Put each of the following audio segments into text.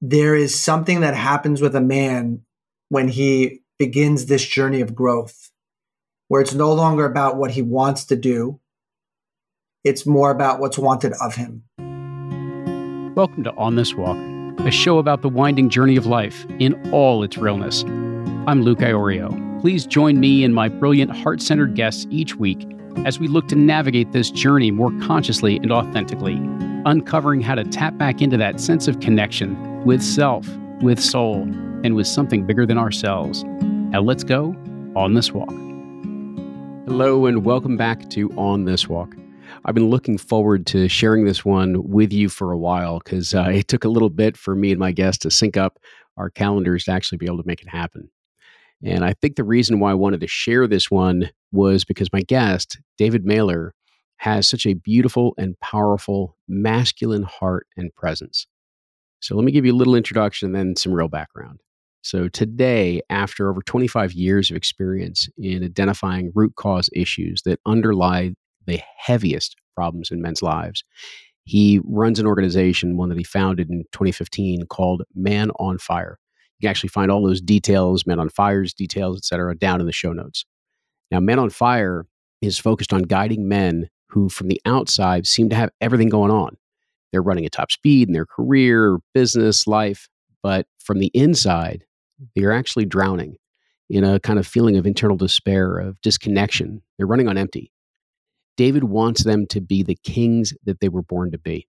there is something that happens with a man when he begins this journey of growth, where it's no longer about what he wants to do, it's more about what's wanted of him. Welcome to On This Walk, a show about the winding journey of life in all its realness. I'm Luke Iorio. Please join me and my brilliant heart centered guests each week as we look to navigate this journey more consciously and authentically, uncovering how to tap back into that sense of connection with self, with soul, and with something bigger than ourselves. Now let's go on this walk. Hello, and welcome back to On This Walk. I've been looking forward to sharing this one with you for a while because uh, it took a little bit for me and my guest to sync up our calendars to actually be able to make it happen. And I think the reason why I wanted to share this one was because my guest, David Mehler, has such a beautiful and powerful masculine heart and presence. So let me give you a little introduction and then some real background. So today, after over 25 years of experience in identifying root cause issues that underlie the heaviest problems in men's lives, he runs an organization, one that he founded in 2015 called Man on Fire. You can actually find all those details, Man on Fire's details, et cetera, down in the show notes. Now, Man on Fire is focused on guiding men who, from the outside, seem to have everything going on they're running at top speed in their career, business, life. But from the inside, they're actually drowning in a kind of feeling of internal despair, of disconnection. They're running on empty. David wants them to be the kings that they were born to be.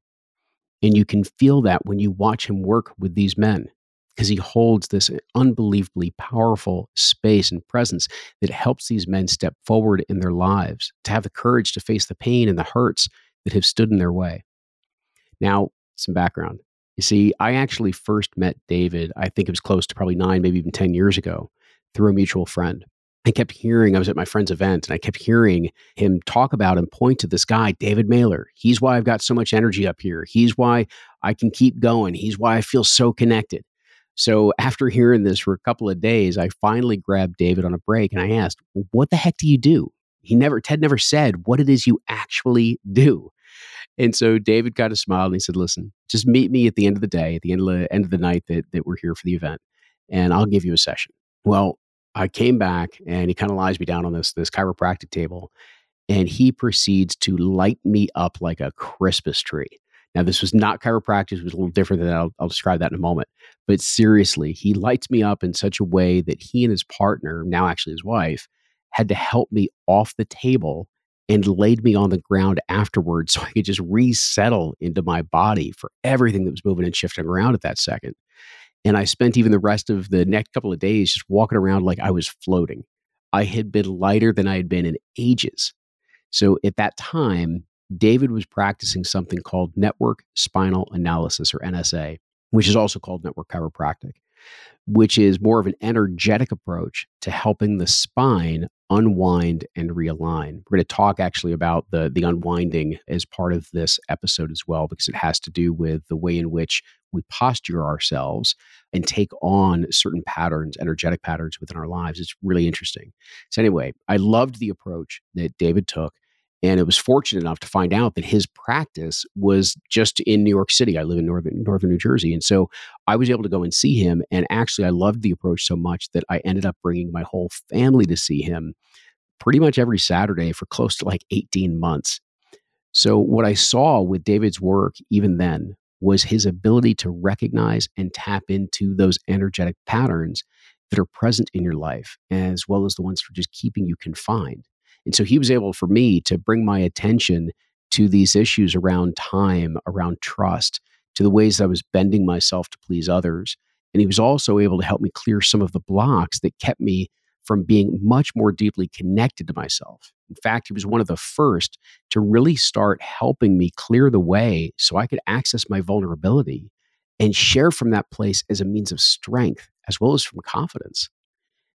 And you can feel that when you watch him work with these men, because he holds this unbelievably powerful space and presence that helps these men step forward in their lives, to have the courage to face the pain and the hurts that have stood in their way. Now, some background. You see, I actually first met David, I think it was close to probably nine, maybe even 10 years ago, through a mutual friend. I kept hearing, I was at my friend's event, and I kept hearing him talk about and point to this guy, David Mehler. He's why I've got so much energy up here. He's why I can keep going. He's why I feel so connected. So after hearing this for a couple of days, I finally grabbed David on a break and I asked, What the heck do you do? He never, Ted never said what it is you actually do. And so David kind of smiled and he said, listen, just meet me at the end of the day, at the end of the end of the night that, that we're here for the event, and I'll give you a session. Well, I came back and he kind of lies me down on this, this chiropractic table, and he proceeds to light me up like a Christmas tree. Now, this was not chiropractic, it was a little different than that. I'll, I'll describe that in a moment. But seriously, he lights me up in such a way that he and his partner, now actually his wife, had to help me off the table and laid me on the ground afterwards so I could just resettle into my body for everything that was moving and shifting around at that second. And I spent even the rest of the next couple of days just walking around like I was floating. I had been lighter than I had been in ages. So at that time, David was practicing something called network spinal analysis or NSA, which is also called network chiropractic which is more of an energetic approach to helping the spine unwind and realign. We're going to talk actually about the the unwinding as part of this episode as well because it has to do with the way in which we posture ourselves and take on certain patterns, energetic patterns within our lives. It's really interesting. So anyway, I loved the approach that David took and it was fortunate enough to find out that his practice was just in New York City. I live in northern northern New Jersey, and so I was able to go and see him. And actually, I loved the approach so much that I ended up bringing my whole family to see him pretty much every Saturday for close to like 18 months. So what I saw with David's work even then was his ability to recognize and tap into those energetic patterns that are present in your life, as well as the ones that are just keeping you confined. And so he was able for me to bring my attention to these issues around time, around trust, to the ways I was bending myself to please others. And he was also able to help me clear some of the blocks that kept me from being much more deeply connected to myself. In fact, he was one of the first to really start helping me clear the way so I could access my vulnerability and share from that place as a means of strength as well as from confidence.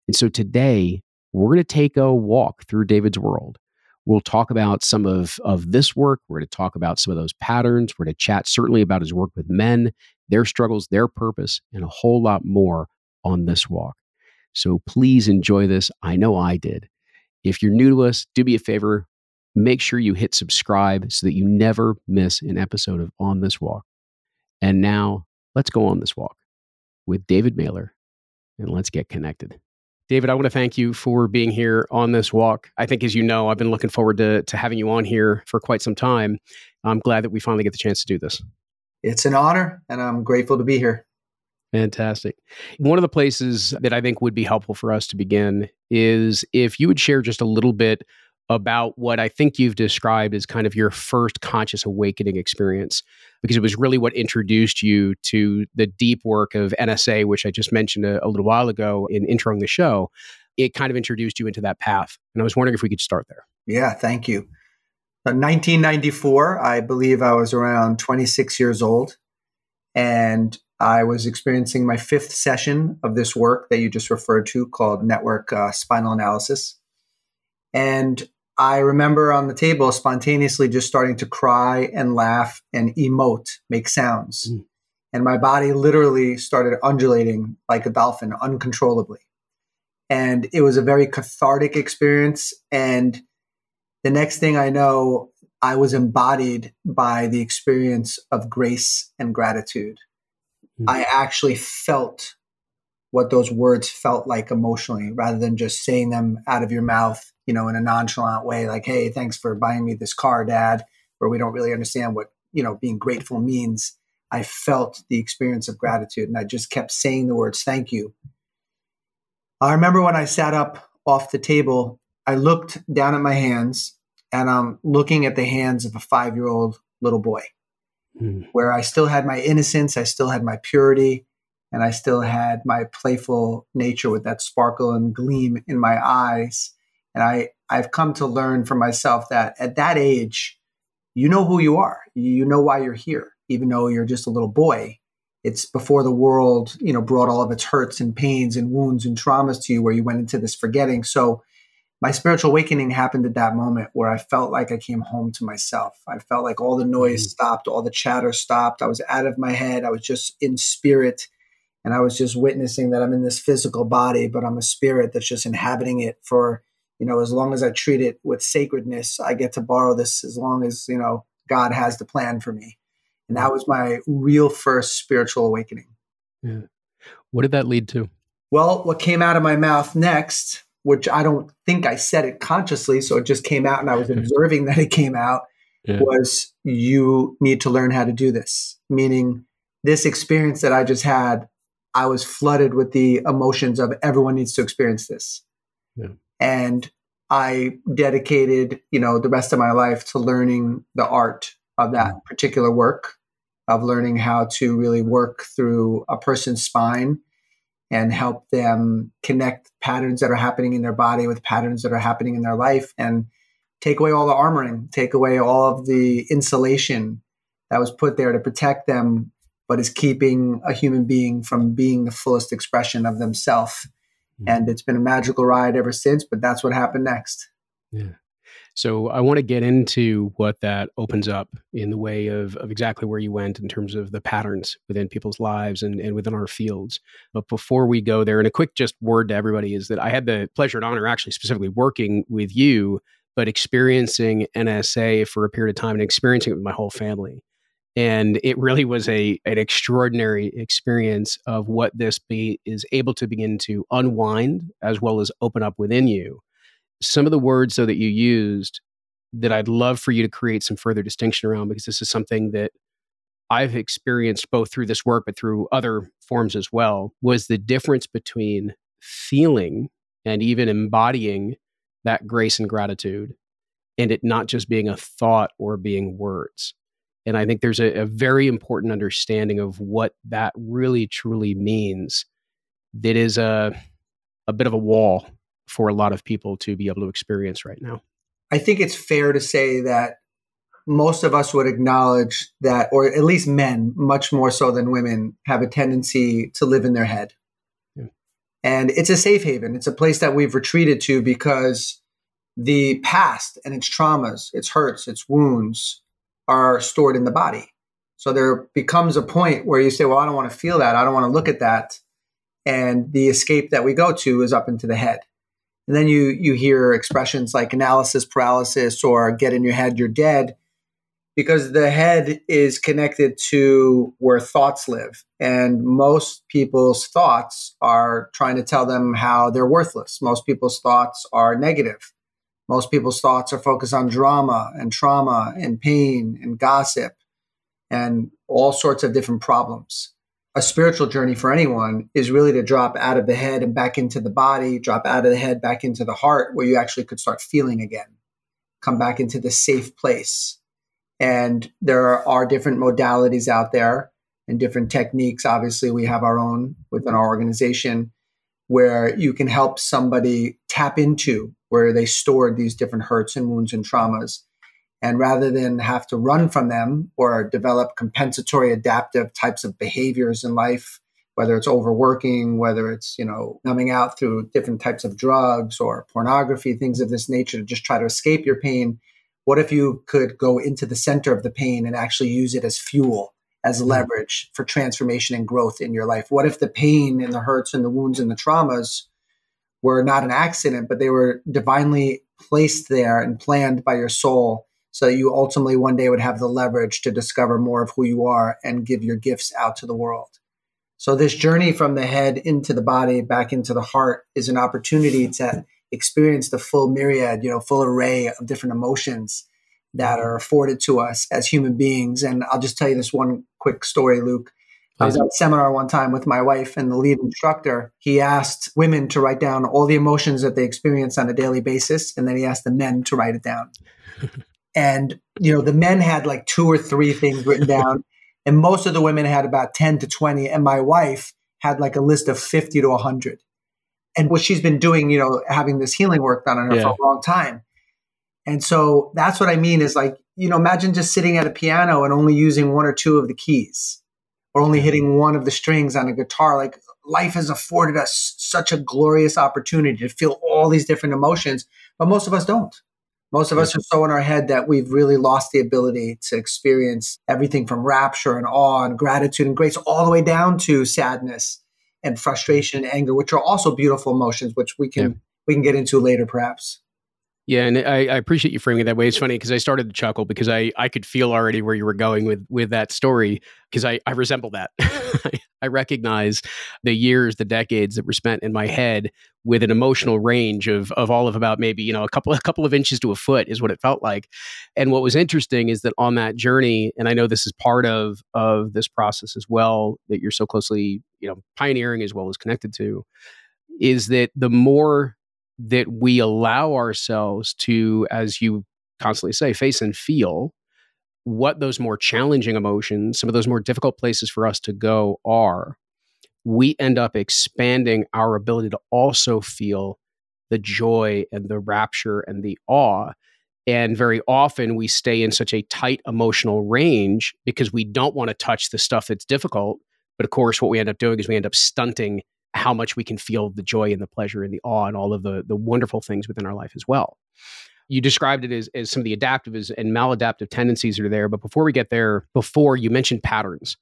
And so today, we're going to take a walk through David's world. We'll talk about some of, of this work. We're going to talk about some of those patterns. We're going to chat certainly about his work with men, their struggles, their purpose, and a whole lot more on this walk. So please enjoy this. I know I did. If you're new to us, do me a favor, make sure you hit subscribe so that you never miss an episode of On This Walk. And now Let's go on this walk with David Mehler and let's get connected. David, I want to thank you for being here on this walk. I think, as you know, I've been looking forward to, to having you on here for quite some time. I'm glad that we finally get the chance to do this. It's an honor, and I'm grateful to be here. Fantastic. One of the places that I think would be helpful for us to begin is if you would share just a little bit about what I think you've described as kind of your first conscious awakening experience, because it was really what introduced you to the deep work of NSA, which I just mentioned a, a little while ago in introing the show. It kind of introduced you into that path. And I was wondering if we could start there. Yeah, thank you. In 1994, I believe I was around 26 years old. And I was experiencing my fifth session of this work that you just referred to called Network uh, Spinal Analysis. And I remember on the table spontaneously just starting to cry and laugh and emote, make sounds. Mm. And my body literally started undulating like a dolphin uncontrollably. And it was a very cathartic experience. And the next thing I know, I was embodied by the experience of grace and gratitude. Mm. I actually felt what those words felt like emotionally rather than just saying them out of your mouth, you know, in a nonchalant way, like, hey, thanks for buying me this car, dad, where we don't really understand what, you know, being grateful means. I felt the experience of gratitude and I just kept saying the words, thank you. I remember when I sat up off the table, I looked down at my hands and I'm looking at the hands of a five year old little boy mm. where I still had my innocence, I still had my purity, and I still had my playful nature with that sparkle and gleam in my eyes. And I, I've come to learn for myself that at that age, you know who you are. You know why you're here, even though you're just a little boy. It's before the world, you know, brought all of its hurts and pains and wounds and traumas to you, where you went into this forgetting. So my spiritual awakening happened at that moment where I felt like I came home to myself. I felt like all the noise mm-hmm. stopped, all the chatter stopped. I was out of my head. I was just in spirit. And I was just witnessing that I'm in this physical body, but I'm a spirit that's just inhabiting it for, you know, as long as I treat it with sacredness, I get to borrow this as long as, you know, God has the plan for me. And that was my real first spiritual awakening. Yeah. What did that lead to? Well, what came out of my mouth next which I don't think I said it consciously. So it just came out and I was observing that it came out yeah. was you need to learn how to do this. Meaning this experience that I just had, I was flooded with the emotions of everyone needs to experience this. Yeah. And I dedicated, you know, the rest of my life to learning the art of that mm. particular work, of learning how to really work through a person's spine and help them connect patterns that are happening in their body with patterns that are happening in their life and take away all the armoring, take away all of the insulation that was put there to protect them, but is keeping a human being from being the fullest expression of themselves. Mm-hmm. And it's been a magical ride ever since, but that's what happened next. Yeah. So I want to get into what that opens up in the way of, of exactly where you went in terms of the patterns within people's lives and, and within our fields. But before we go there, and a quick just word to everybody is that I had the pleasure and honor actually specifically working with you, but experiencing NSA for a period of time and experiencing it with my whole family. And it really was a an extraordinary experience of what this be is able to begin to unwind as well as open up within you some of the words though that you used that I'd love for you to create some further distinction around because this is something that I've experienced both through this work but through other forms as well was the difference between feeling and even embodying that grace and gratitude and it not just being a thought or being words. And I think there's a, a very important understanding of what that really truly means that is a a bit of a wall for a lot of people to be able to experience right now. I think it's fair to say that most of us would acknowledge that, or at least men, much more so than women, have a tendency to live in their head. Yeah. And it's a safe haven. It's a place that we've retreated to because the past and its traumas, its hurts, its wounds are stored in the body. So there becomes a point where you say, Well, I don't want to feel that. I don't want to look at that. And the escape that we go to is up into the head. And then you you hear expressions like analysis paralysis or get in your head, you're dead. because the head is connected to where thoughts live. And most people's thoughts are trying to tell them how they're worthless. Most people's thoughts are negative. Most people's thoughts are focused on drama and trauma and pain and gossip and all sorts of different problems. A spiritual journey for anyone is really to drop out of the head and back into the body, drop out of the head back into the heart, where you actually could start feeling again, come back into the safe place and there are different modalities out there and different techniques. Obviously, we have our own within our organization where you can help somebody tap into where they stored these different hurts and wounds and traumas. And rather than have to run from them or develop compensatory adaptive types of behaviors in life, whether it's overworking, whether it's, you know, numbing out through different types of drugs or pornography, things of this nature to just try to escape your pain, what if you could go into the center of the pain and actually use it as fuel, as mm. leverage for transformation and growth in your life? What if the pain and the hurts and the wounds and the traumas were not an accident, but they were divinely placed there and planned by your soul so that you ultimately one day would have the leverage to discover more of who you are and give your gifts out to the world? So, this journey from the head into the body, back into the heart, is an opportunity to experience the full myriad, you know, full array of different emotions that are afforded to us as human beings. And I'll just tell you this one quick story, Luke. I was at a seminar one time with my wife and the lead instructor. He asked women to write down all the emotions that they experience on a daily basis, and then he asked the men to write it down. and you know, the men had like two or three things written down, and most of the women had about ten to twenty, and my wife had like a list of fifty to hundred and what she's been doing, you know, having this healing work done on her yeah. for a long time. And so that's what I mean is like, you know, imagine just sitting at a piano and only using one or two of the keys or only hitting one of the strings on a guitar. Like life has afforded us such a glorious opportunity to feel all these different emotions, but most of us don't. Most of us are so in our head that we've really lost the ability to experience everything from rapture and awe and gratitude and grace all the way down to sadness and frustration and anger, which are also beautiful emotions, which we can yeah. we can get into later, perhaps. Yeah, and I, I, appreciate you framing it that way. It's funny because I started to chuckle because I, I could feel already where you were going with with that story because I, I resemble that. I recognize the years, the decades that were spent in my head with an emotional range of of all of about maybe you know a couple a couple of inches to a foot is what it felt like. And what was interesting is that on that journey, and I know this is part of of this process as well that you're so closely you know pioneering as well as connected to, is that the more that we allow ourselves to, as you constantly say, face and feel what those more challenging emotions, some of those more difficult places for us to go are, we end up expanding our ability to also feel the joy and the rapture and the awe. And very often we stay in such a tight emotional range because we don't want to touch the stuff that's difficult. But of course, what we end up doing is we end up stunting how much we can feel the joy and the pleasure and the awe and all of the the wonderful things within our life as well. You described it as, as some of the adaptive and maladaptive tendencies are there. But before we get there, before you mentioned patterns.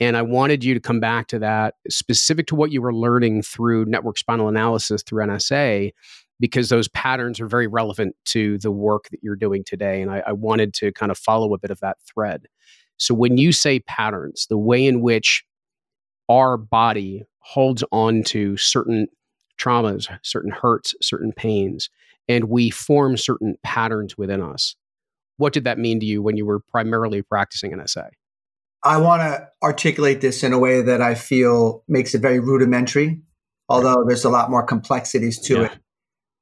And I wanted you to come back to that specific to what you were learning through network spinal analysis through NSA, because those patterns are very relevant to the work that you're doing today. And I, I wanted to kind of follow a bit of that thread. So when you say patterns, the way in which our body holds on to certain traumas, certain hurts, certain pains, and we form certain patterns within us. What did that mean to you when you were primarily practicing NSA? I want to articulate this in a way that I feel makes it very rudimentary, although there's a lot more complexities to yeah. it.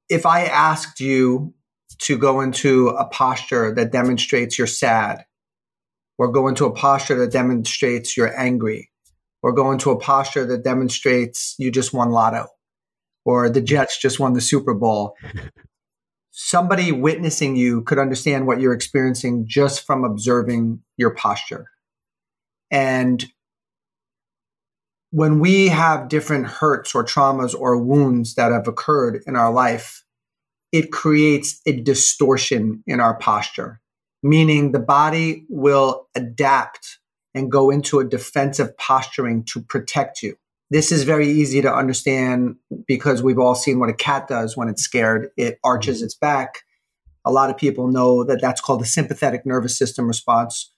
If I asked you to go into a posture that demonstrates you're sad, or go into a posture that demonstrates you're angry, or go into a posture that demonstrates you just won lotto or the Jets just won the Super Bowl. Somebody witnessing you could understand what you're experiencing just from observing your posture. And when we have different hurts or traumas or wounds that have occurred in our life, it creates a distortion in our posture, meaning the body will adapt and go into a defensive posturing to protect you. This is very easy to understand because we've all seen what a cat does when it's scared. It arches mm-hmm. its back, A lot of people know that that's called the sympathetic nervous system response.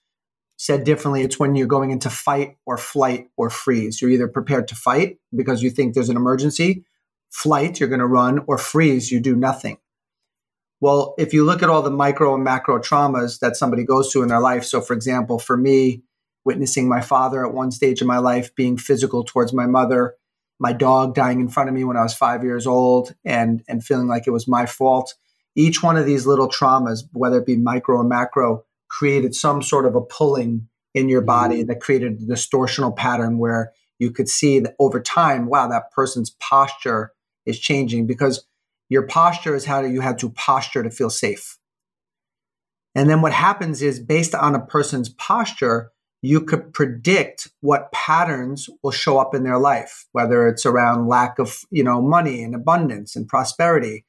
Said differently, it's when you're going into fight or flight or freeze. You're either prepared to fight because you think there's an emergency, flight, you're going to run, or freeze, you do nothing. Well, if you look at all the micro and macro traumas that somebody goes through in their life, so for example, for me, witnessing my father at one stage of my life being physical towards my mother, my dog dying in front of me when I was five years old, and and feeling like it was my fault. Each one of these little traumas, whether it be micro or macro, created some sort of a pulling in your body mm-hmm. that created a distortional pattern where you could see that over time, wow, that person's posture is changing because your posture is how you had to posture to feel safe. And then what happens is based on a person's posture, you could predict what patterns will show up in their life, whether it's around lack of, you know, money and abundance and prosperity,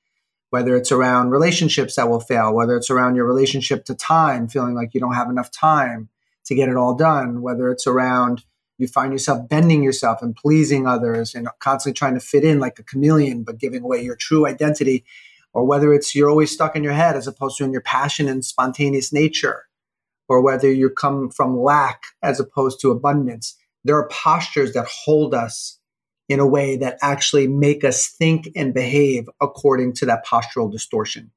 whether it's around relationships that will fail, whether it's around your relationship to time, feeling like you don't have enough time to get it all done, whether it's around you find yourself bending yourself and pleasing others and constantly trying to fit in like a chameleon, but giving away your true identity, or whether it's you're always stuck in your head as opposed to in your passion and spontaneous nature, or whether you come from lack as opposed to abundance. There are postures that hold us in a way that actually make us think and behave according to that postural distortion.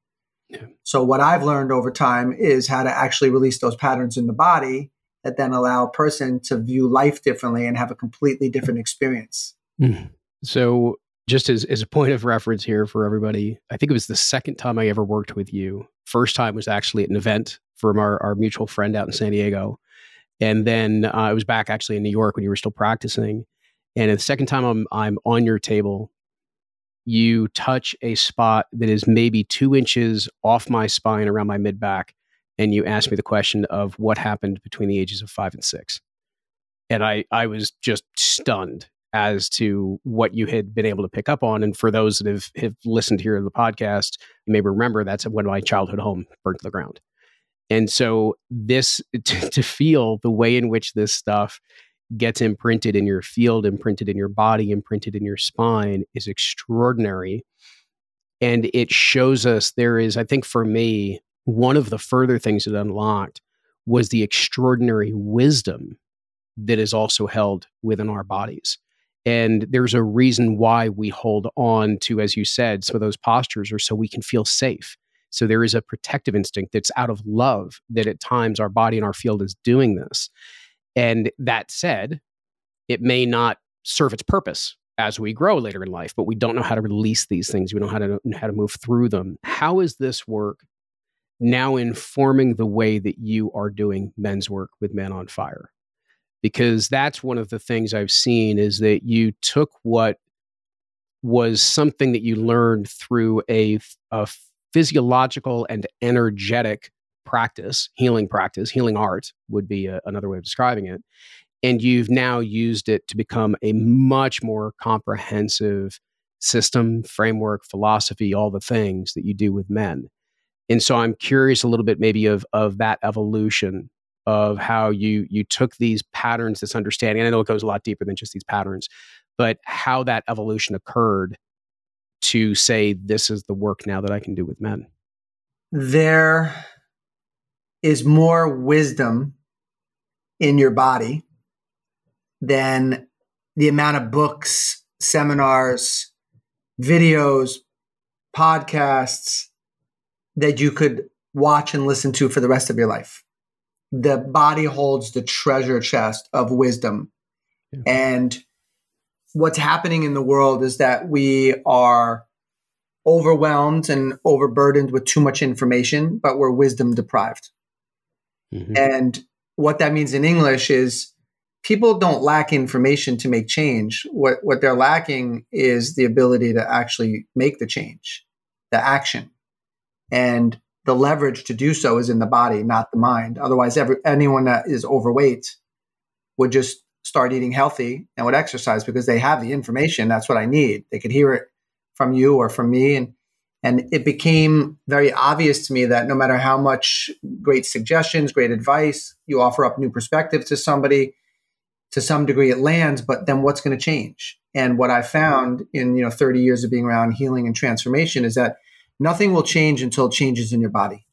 Yeah. So, what I've learned over time is how to actually release those patterns in the body that then allow a person to view life differently and have a completely different experience. Mm. So, just as, as a point of reference here for everybody, I think it was the second time I ever worked with you. First time was actually at an event from our, our mutual friend out in San Diego. And then uh, I was back actually in New York when you were still practicing. And the second time I'm, I'm on your table, you touch a spot that is maybe two inches off my spine around my mid back and you ask me the question of what happened between the ages of five and six. And I, I was just stunned as to what you had been able to pick up on. And for those that have, have listened here to the podcast, you may remember that's when my childhood home burned to the ground. And so this to, to feel the way in which this stuff gets imprinted in your field, imprinted in your body, imprinted in your spine is extraordinary. And it shows us there is, I think for me, one of the further things it unlocked was the extraordinary wisdom that is also held within our bodies. And there's a reason why we hold on to, as you said, some of those postures are so we can feel safe. So there is a protective instinct that's out of love that at times our body and our field is doing this. And that said, it may not serve its purpose as we grow later in life, but we don't know how to release these things. We don't know how to how to move through them. How is this work now informing the way that you are doing men's work with Men on Fire. Because that's one of the things I've seen is that you took what was something that you learned through a, a physiological and energetic practice, healing practice, healing art would be a, another way of describing it. And you've now used it to become a much more comprehensive system, framework, philosophy, all the things that you do with men. And so I'm curious a little bit maybe of of that evolution of how you you took these patterns, this understanding. And I know it goes a lot deeper than just these patterns, but how that evolution occurred to say this is the work now that I can do with men. There is more wisdom in your body than the amount of books, seminars, videos, podcasts, that you could watch and listen to for the rest of your life. The body holds the treasure chest of wisdom. Yeah. And what's happening in the world is that we are overwhelmed and overburdened with too much information, but we're wisdom deprived. Mm-hmm. And what that means in English is people don't lack information to make change. What, what they're lacking is the ability to actually make the change, the action and the leverage to do so is in the body, not the mind. Otherwise, every, anyone that is overweight would just start eating healthy and would exercise because they have the information. That's what I need. They could hear it from you or from me, and and it became very obvious to me that no matter how much great suggestions, great advice you offer up, new perspective to somebody, to some degree it lands. But then what's going to change? And what I found in you know 30 years of being around healing and transformation is that nothing will change until it changes in your body.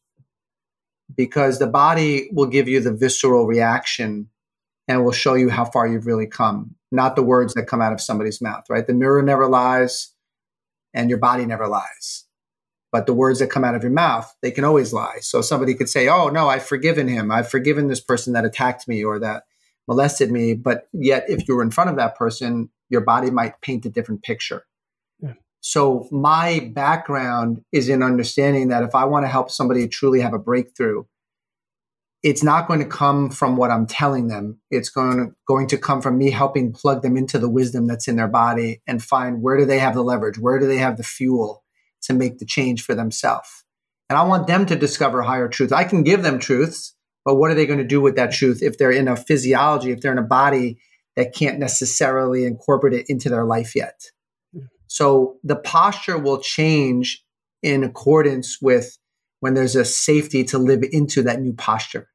because the body will give you the visceral reaction and will show you how far you've really come, not the words that come out of somebody's mouth, right? The mirror never lies and your body never lies. But the words that come out of your mouth, they can always lie. So somebody could say, Oh, no, I've forgiven him. I've forgiven this person that attacked me or that molested me. But yet, if you were in front of that person, your body might paint a different picture. So, my background is in understanding that if I want to help somebody truly have a breakthrough, it's not going to come from what I'm telling them. It's going to, going to come from me helping plug them into the wisdom that's in their body and find where do they have the leverage? Where do they have the fuel to make the change for themselves? And I want them to discover higher truth. I can give them truths, but what are they going to do with that truth if they're in a physiology, if they're in a body that can't necessarily incorporate it into their life yet? So the posture will change in accordance with when there's a safety to live into that new posture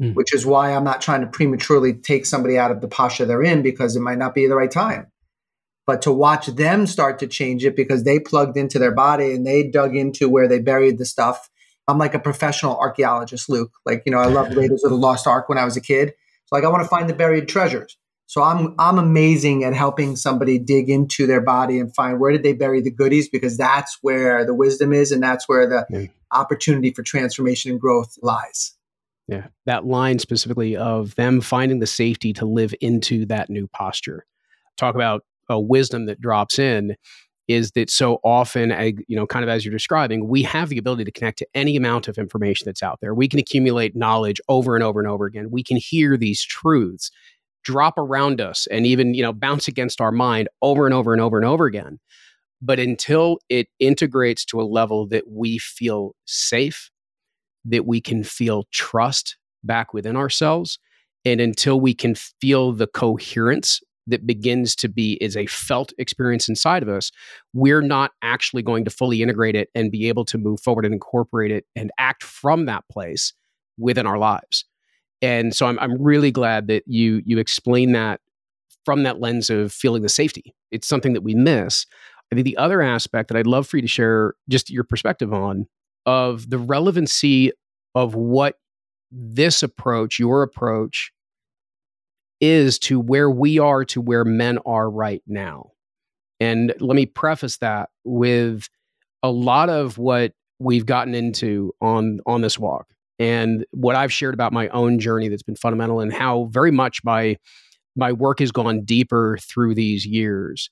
mm. which is why I'm not trying to prematurely take somebody out of the posture they're in because it might not be the right time. But to watch them start to change it because they plugged into their body and they dug into where they buried the stuff. I'm like a professional archaeologist, Luke. Like, you know, I loved Raiders of the Lost Ark when I was a kid. So like I want to find the buried treasures. So I'm I'm amazing at helping somebody dig into their body and find where did they bury the goodies because that's where the wisdom is and that's where the yeah. opportunity for transformation and growth lies. Yeah. That line specifically of them finding the safety to live into that new posture. Talk about a wisdom that drops in is that so often, you know, kind of as you're describing, we have the ability to connect to any amount of information that's out there. We can accumulate knowledge over and over and over again. We can hear these truths drop around us and even, you know, bounce against our mind over and over and over and over again. But until it integrates to a level that we feel safe, that we can feel trust back within ourselves. And until we can feel the coherence that begins to be is a felt experience inside of us, we're not actually going to fully integrate it and be able to move forward and incorporate it and act from that place within our lives. And so I'm, I'm really glad that you you explain that from that lens of feeling the safety. It's something that we miss. I think the other aspect that I'd love for you to share just your perspective on of the relevancy of what this approach, your approach, is to where we are to where men are right now. And let me preface that with a lot of what we've gotten into on on this walk and what I've shared about my own journey that's been fundamental and how very much my my work has gone deeper through these years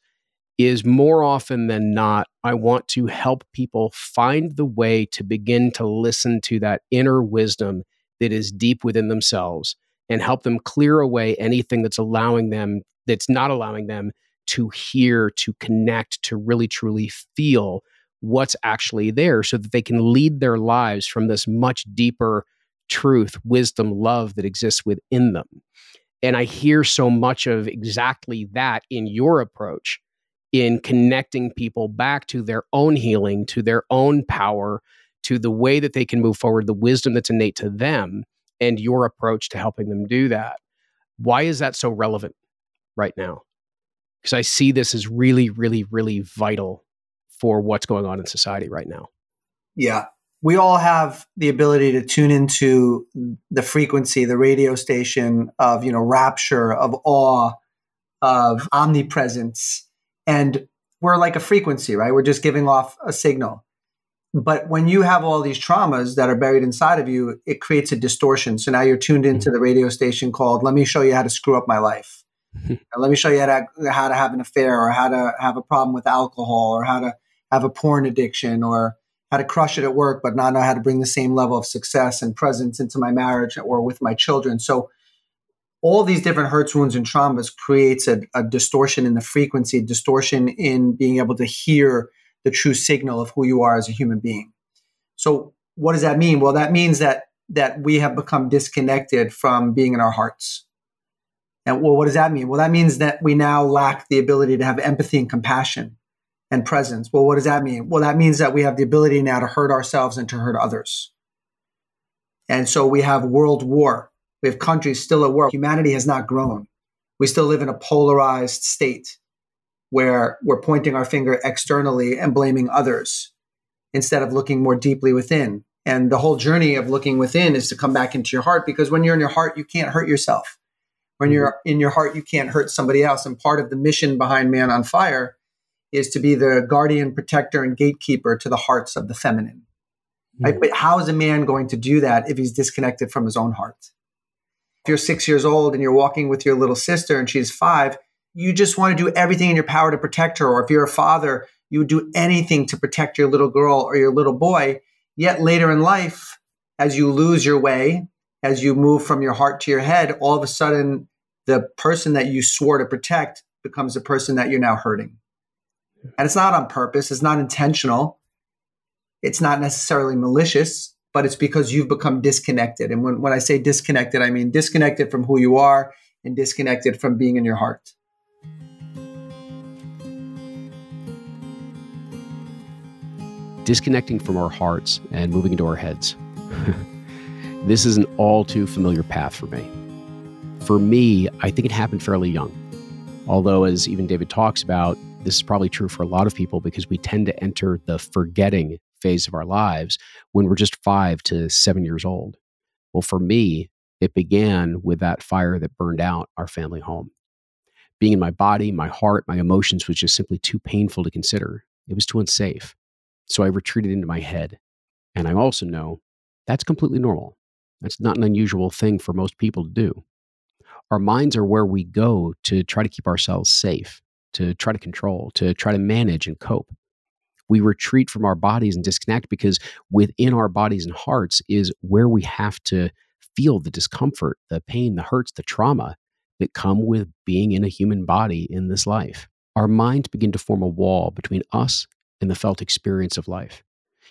is more often than not, I want to help people find the way to begin to listen to that inner wisdom that is deep within themselves and help them clear away anything that's allowing them, that's not allowing them to hear, to connect, to really truly feel what's actually there so that they can lead their lives from this much deeper truth, wisdom, love that exists within them. And I hear so much of exactly that in your approach in connecting people back to their own healing, to their own power, to the way that they can move forward, the wisdom that's innate to them, and your approach to helping them do that. Why is that so relevant right now? Because I see this as really, really, really vital for what's going on in society right now. Yeah. We all have the ability to tune into the frequency, the radio station of, you know, rapture, of awe, of omnipresence and we're like a frequency, right? We're just giving off a signal. But when you have all these traumas that are buried inside of you, it creates a distortion. So now you're tuned into mm-hmm. the radio station called "Let me show you how to screw up my life." let me show you how to, how to have an affair, or how to have a problem with alcohol, or how to have a porn addiction, or how to crush it at work, but not know how to bring the same level of success and presence into my marriage or with my children. So all these different hurts, wounds, and traumas creates a, a, distortion in the frequency, distortion in being able to hear the true signal of who you are as a human being. So, what does that mean? Well, that means that that we have become disconnected from being in our hearts. And well, what does that mean? Well, that means that we now lack the ability to have empathy and compassion and presence. Well, what does that mean? Well, that means that we have the ability now to hurt ourselves and to hurt others. And so we have world war we have countries still at war. Humanity has not grown. We still live in a polarized state where we're pointing our finger externally and blaming others instead of looking more deeply within. And the whole journey of looking within is to come back into your heart because when you're in your heart, you can't hurt yourself. When you're mm-hmm. in your heart, you can't hurt somebody else. And part of the mission behind Man on Fire is to be the guardian, protector, and gatekeeper to the hearts of the feminine. Mm-hmm. Right? But how is a man going to do that if he's disconnected from his own heart? If you're six years old and you're walking with your little sister and she's five, you just want to do everything in your power to protect her. Or if you're a father, you would do anything to protect your little girl or your little boy. Yet later in life, as you lose your way, as you move from your heart to your head, all of a sudden the person that you swore to protect becomes the person that you're now hurting. And it's not on purpose, it's not intentional, it's not necessarily malicious, but it's because you've become disconnected. And when, when I say disconnected, I mean disconnected from who you are and disconnected from being in your heart. Disconnecting from our hearts and moving into our heads. this is an all too familiar path for me. For me, I think it happened fairly young. Although, as even David talks about, this is probably true for a lot of people because we tend to enter the forgetting phase of our lives when we're just five to seven years old. Well, for me, it began with that fire that burned out our family home. Being in my body, my heart, my emotions was just simply too painful to consider. It was too unsafe. So I retreated into my head. And I also know that's completely normal. That's not an unusual thing for most people to do. Our minds are where we go to try to keep ourselves safe to try to control, to try to manage and cope. We retreat from our bodies and disconnect because within our bodies and hearts is where we have to feel the discomfort, the pain, the hurts, the trauma that come with being in a human body in this life. Our minds begin to form a wall between us and the felt experience of life.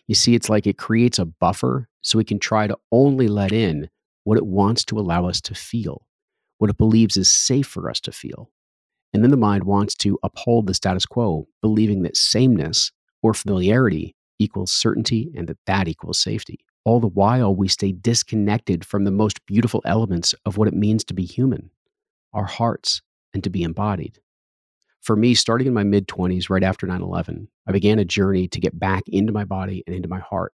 You see, it's like it creates a buffer so we can try to only let in what it wants to allow us to feel, what it believes is safe for us to feel. And then the mind wants to uphold the status quo, believing that sameness or familiarity equals certainty and that that equals safety. All the while, we stay disconnected from the most beautiful elements of what it means to be human, our hearts, and to be embodied. For me, starting in my mid 20s, right after 9 11, I began a journey to get back into my body and into my heart.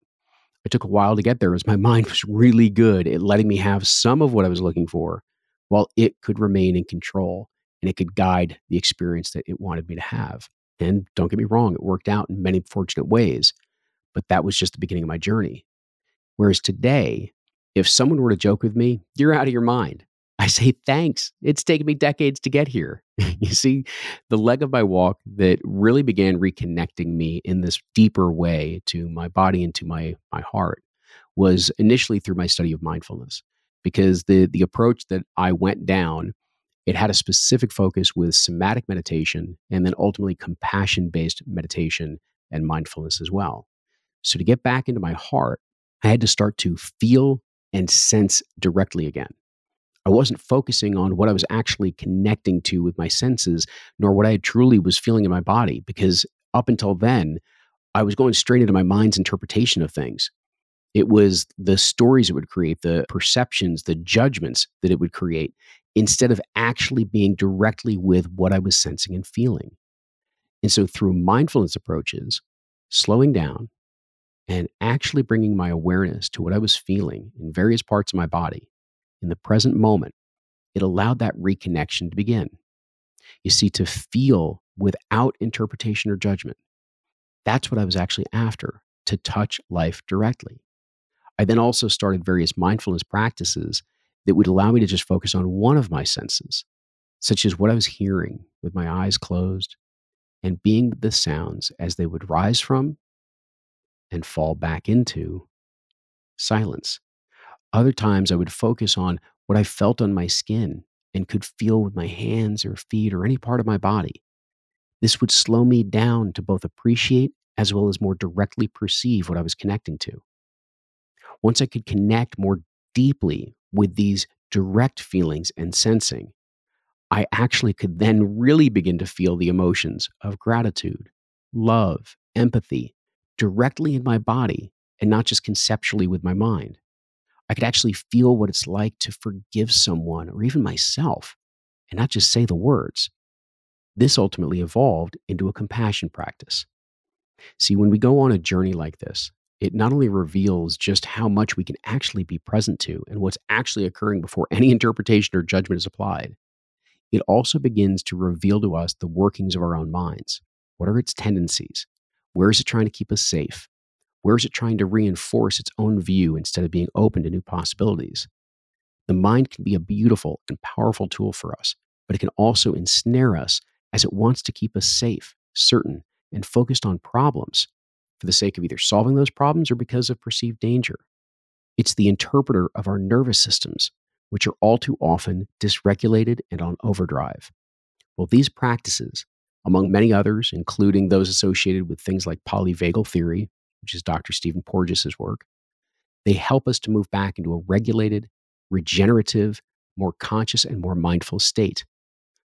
It took a while to get there as my mind was really good at letting me have some of what I was looking for while it could remain in control and it could guide the experience that it wanted me to have. And don't get me wrong, it worked out in many fortunate ways, but that was just the beginning of my journey. Whereas today, if someone were to joke with me, you're out of your mind. I say, thanks. It's taken me decades to get here. you see, the leg of my walk that really began reconnecting me in this deeper way to my body and to my, my heart was initially through my study of mindfulness. Because the, the approach that I went down it had a specific focus with somatic meditation and then ultimately compassion based meditation and mindfulness as well. So, to get back into my heart, I had to start to feel and sense directly again. I wasn't focusing on what I was actually connecting to with my senses, nor what I truly was feeling in my body, because up until then, I was going straight into my mind's interpretation of things. It was the stories it would create, the perceptions, the judgments that it would create instead of actually being directly with what I was sensing and feeling. And so, through mindfulness approaches, slowing down and actually bringing my awareness to what I was feeling in various parts of my body in the present moment, it allowed that reconnection to begin. You see, to feel without interpretation or judgment. That's what I was actually after to touch life directly. I then also started various mindfulness practices that would allow me to just focus on one of my senses, such as what I was hearing with my eyes closed and being with the sounds as they would rise from and fall back into silence. Other times I would focus on what I felt on my skin and could feel with my hands or feet or any part of my body. This would slow me down to both appreciate as well as more directly perceive what I was connecting to. Once I could connect more deeply with these direct feelings and sensing, I actually could then really begin to feel the emotions of gratitude, love, empathy directly in my body and not just conceptually with my mind. I could actually feel what it's like to forgive someone or even myself and not just say the words. This ultimately evolved into a compassion practice. See, when we go on a journey like this, it not only reveals just how much we can actually be present to and what's actually occurring before any interpretation or judgment is applied, it also begins to reveal to us the workings of our own minds. What are its tendencies? Where is it trying to keep us safe? Where is it trying to reinforce its own view instead of being open to new possibilities? The mind can be a beautiful and powerful tool for us, but it can also ensnare us as it wants to keep us safe, certain, and focused on problems for the sake of either solving those problems or because of perceived danger. It's the interpreter of our nervous systems, which are all too often dysregulated and on overdrive. Well, these practices, among many others, including those associated with things like polyvagal theory, which is Dr. Stephen Porges' work, they help us to move back into a regulated, regenerative, more conscious, and more mindful state.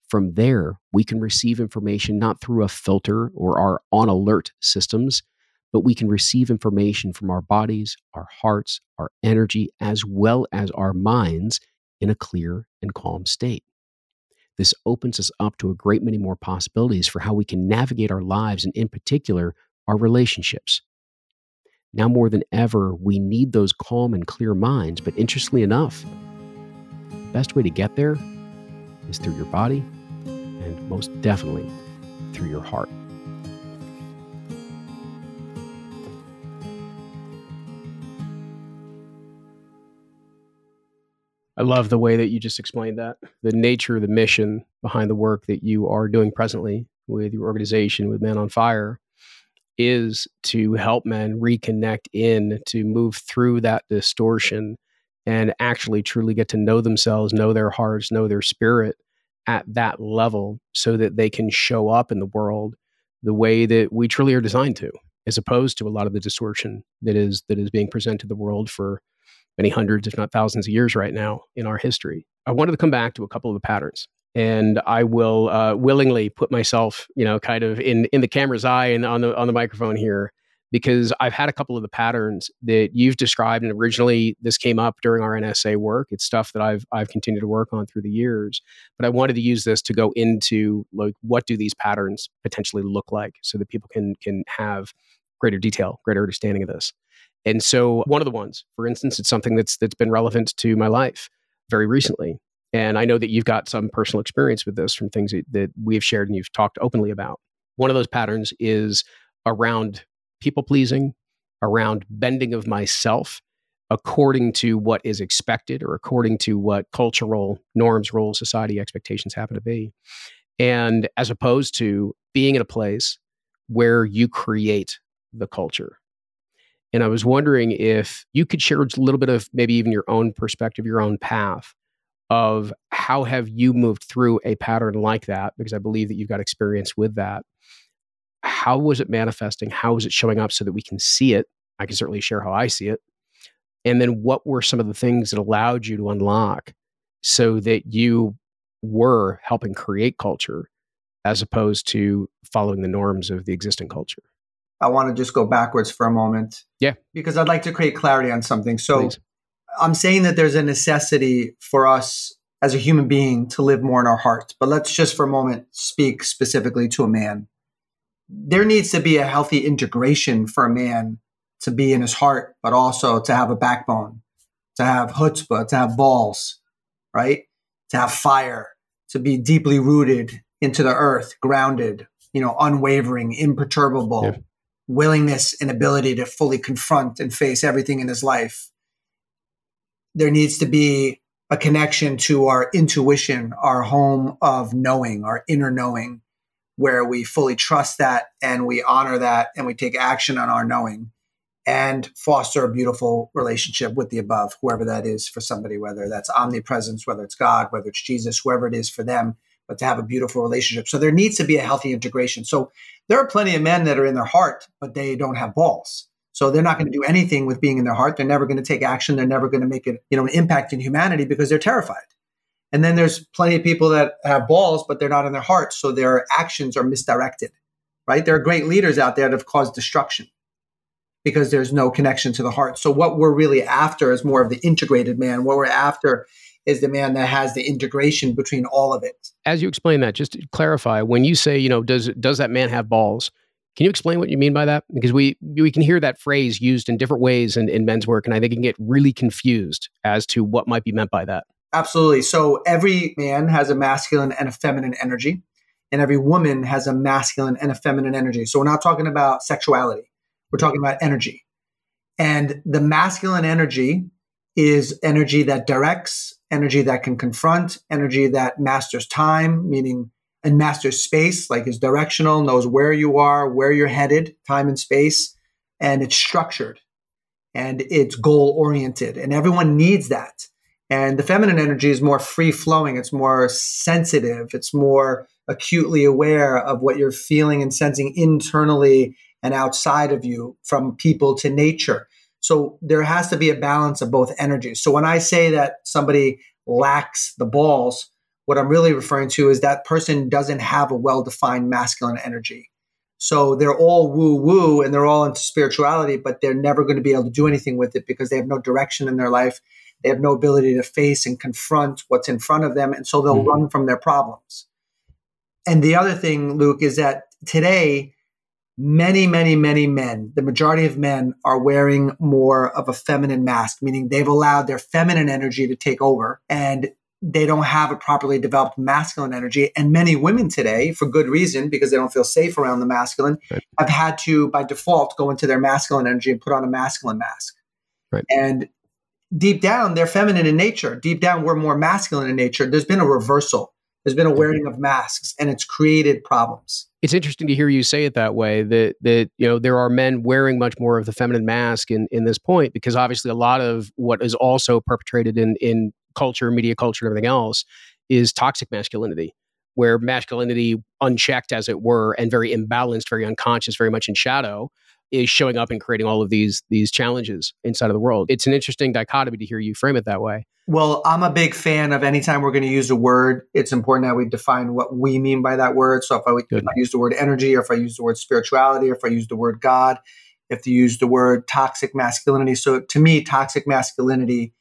From there, we can receive information not through a filter or our on alert systems, but we can receive information from our bodies, our hearts, our energy, as well as our minds in a clear and calm state. This opens us up to a great many more possibilities for how we can navigate our lives and, in particular, our relationships. Now more than ever, we need those calm and clear minds, but interestingly enough, the best way to get there is through your body and most definitely through your heart. I love the way that you just explained that. The nature, of the mission behind the work that you are doing presently with your organization, with Men on Fire, is to help men reconnect in, to move through that distortion and actually truly get to know themselves, know their hearts, know their spirit at that level so that they can show up in the world the way that we truly are designed to, as opposed to a lot of the distortion that is that is being presented to the world for many hundreds, if not thousands of years right now in our history. I wanted to come back to a couple of the patterns and I will uh, willingly put myself, you know, kind of in in the camera's eye and on the on the microphone here because I've had a couple of the patterns that you've described, and originally this came up during our NSA work. It's stuff that I've I've continued to work on through the years, but I wanted to use this to go into like what do these patterns potentially look like, so that people can can have greater detail, greater understanding of this. And so one of the ones, for instance, it's something that's that's been relevant to my life very recently. And I know that you've got some personal experience with this from things that, that we've shared and you've talked openly about. One of those patterns is around people pleasing, around bending of myself according to what is expected or according to what cultural norms, roles, society expectations happen to be. And as opposed to being in a place where you create the culture and I was wondering if you could share a little bit of maybe even your own perspective, your own path of how have you moved through a pattern like that? Because I believe that you've got experience with that. How was it manifesting? How was it showing up so that we can see it? I can certainly share how I see it. And then what were some of the things that allowed you to unlock so that you were helping create culture as opposed to following the norms of the existing culture? I want to just go backwards for a moment. Yeah. Because I'd like to create clarity on something. So Please. I'm saying that there's a necessity for us as a human being to live more in our heart. But let's just for a moment speak specifically to a man. There needs to be a healthy integration for a man to be in his heart, but also to have a backbone, to have chutzpah, to have balls, right? To have fire, to be deeply rooted into the earth, grounded, you know, unwavering, imperturbable, willingness and ability to fully confront and face everything in his life. There needs to be a connection to our intuition, our home of knowing, our inner knowing, where we fully trust that and we honor that and we take action on our knowing and foster a beautiful relationship with the above, whoever that is for somebody, whether that's omnipresence, whether it's God, whether it's Jesus, whoever it is for them but to have a beautiful relationship. So there needs to be a healthy integration. So there are plenty of men that are in their heart, but they don't have balls. So they're not going to do anything with being in their heart. They're never going to take action. They're never going to make it, you know, an impact in humanity because they're terrified. And then there's plenty of people that have balls, but they're not in their heart. So their actions are misdirected, right? There are great leaders out there that have caused destruction because there's no connection to the heart. So what we're really after is more of the integrated man. What we're after is the man that has the integration between all of it. As you explain that, just to clarify, when you say, you know, does does that man have balls? Can you explain what you mean by that? Because we we can hear that phrase used in different ways in, in men's work, and I think it can get really confused as to what might be meant by that. Absolutely. So every man has a masculine and a feminine energy, and every woman has a masculine and a feminine energy. So we're not talking about sexuality, we're talking about energy. And the masculine energy is energy that directs, energy that can confront, energy that masters time, meaning and masters space, like is directional, knows where you are, where you're headed, time and space, and it's structured and it's goal oriented. And everyone needs that. And the feminine energy is more free flowing, it's more sensitive, it's more acutely aware of what you're feeling and sensing internally and outside of you from people to nature. So there has to be a balance of both energies. So when I say that somebody lacks the balls, what I'm really referring to is that person doesn't have a well defined masculine energy. So they're all woo woo and they're all into spirituality, but they're never going to be able to do anything with it because they have no direction in their life. They have no ability to face and confront what's in front of them. And so they'll mm-hmm. run from their problems. And the other thing, Luke, is that today, many, many, many men, the majority of men are wearing more of a feminine mask, meaning they've allowed their feminine energy to take over. And they don't have a properly developed masculine energy. And many women today, for good reason, because they don't feel safe around the masculine, right. have had to, by default, go into their masculine energy and put on a masculine mask. Right. And deep down, they're feminine in nature. Deep down, we're more masculine in nature. There's been a reversal. There's been a wearing of masks, and it's created problems. It's interesting to hear you say it that way. That that you know there are men wearing much more of the feminine mask in in this point because obviously a lot of what is also perpetrated in in culture, media culture, and everything else is toxic masculinity, where masculinity, unchecked as it were, and very imbalanced, very unconscious, very much in shadow, is showing up and creating all of these these challenges inside of the world. It's an interesting dichotomy to hear you frame it that way. Well, I'm a big fan of anytime we're going to use a word, it's important that we define what we mean by that word. So if I, if I use the word energy, or if I use the word spirituality, or if I use the word God, if to use the word toxic masculinity. So to me, toxic masculinity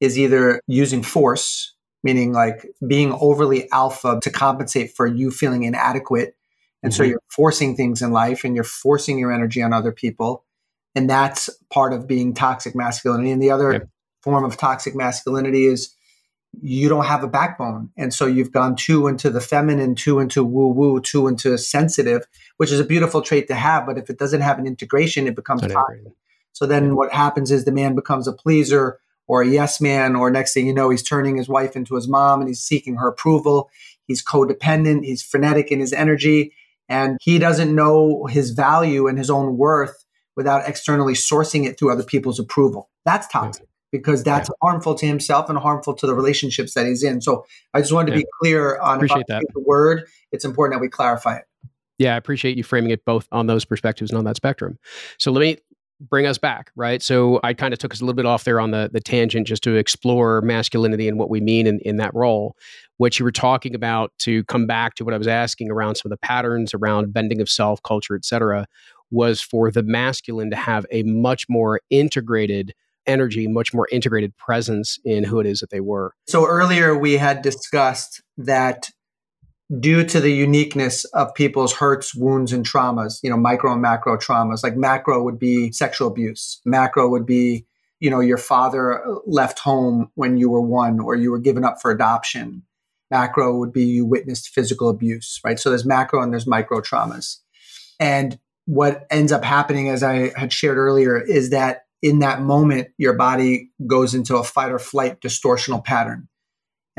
is either using force, meaning like being overly alpha to compensate for you feeling inadequate. And mm-hmm. so you're forcing things in life and you're forcing your energy on other people. And that's part of being toxic masculinity. And the other yep. form of toxic masculinity is you don't have a backbone. And so you've gone too into the feminine, too into woo woo, too into sensitive, which is a beautiful trait to have. But if it doesn't have an integration, it becomes toxic. So then what happens is the man becomes a pleaser or a yes man, or next thing you know, he's turning his wife into his mom and he's seeking her approval. He's codependent, he's frenetic in his energy, and he doesn't know his value and his own worth without externally sourcing it through other people's approval. That's toxic. Because that's yeah. harmful to himself and harmful to the relationships that he's in. So I just wanted to yeah. be clear on appreciate that. the word. It's important that we clarify it. Yeah, I appreciate you framing it both on those perspectives and on that spectrum. So let me bring us back, right? So I kind of took us a little bit off there on the, the tangent just to explore masculinity and what we mean in, in that role. What you were talking about to come back to what I was asking around some of the patterns around bending of self, culture, et cetera, was for the masculine to have a much more integrated energy, much more integrated presence in who it is that they were. So earlier we had discussed that due to the uniqueness of people's hurts, wounds, and traumas, you know, micro and macro traumas. Like macro would be sexual abuse, macro would be, you know, your father left home when you were one or you were given up for adoption. Macro would be you witnessed physical abuse, right? So there's macro and there's micro traumas. And what ends up happening, as I had shared earlier, is that in that moment, your body goes into a fight or flight distortional pattern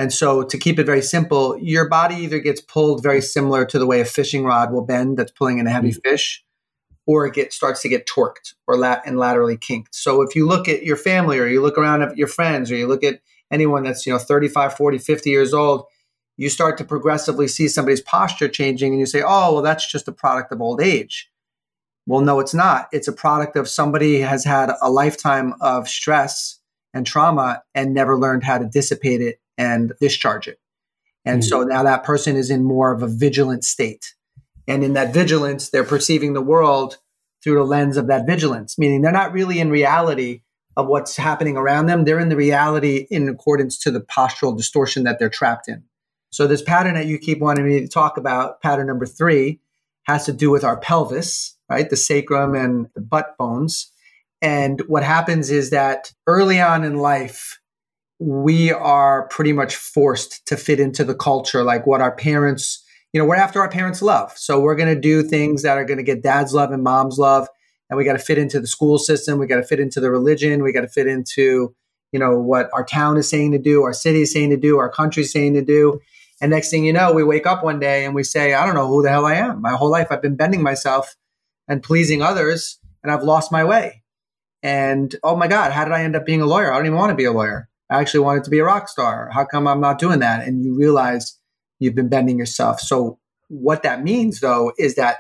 and so, to keep it very simple, your body either gets pulled very similar to the way a fishing rod will bend that's pulling in a heavy mm-hmm. fish, or it gets, starts to get torqued or lat- and laterally kinked. So, if you look at your family or you look around at your friends or you look at anyone that's you know 35, 40, 50 years old, you start to progressively see somebody's posture changing and you say, oh, well, that's just a product of old age. Well, no, it's not. It's a product of somebody has had a lifetime of stress and trauma and never learned how to dissipate it and discharge it. And mm-hmm. so now that person is in more of a vigilant state. And in that vigilance, they're perceiving the world through the lens of that vigilance, meaning they're not really in reality of what's happening around them. They're in the reality in accordance to the postural distortion that they're trapped in. So, this pattern that you keep wanting me to talk about, pattern number three, has to do with our pelvis, right? The sacrum and the butt bones. And what happens is that early on in life, we are pretty much forced to fit into the culture, like what our parents, you know, we're after our parents' love. So we're going to do things that are going to get dad's love and mom's love. And we got to fit into the school system. We got to fit into the religion. We got to fit into, you know, what our town is saying to do, our city is saying to do, our country is saying to do. And next thing you know, we wake up one day and we say, I don't know who the hell I am. My whole life I've been bending myself and pleasing others, and I've lost my way. And oh my God, how did I end up being a lawyer? I don't even want to be a lawyer. I actually wanted to be a rock star. How come I'm not doing that? And you realize you've been bending yourself. So, what that means though is that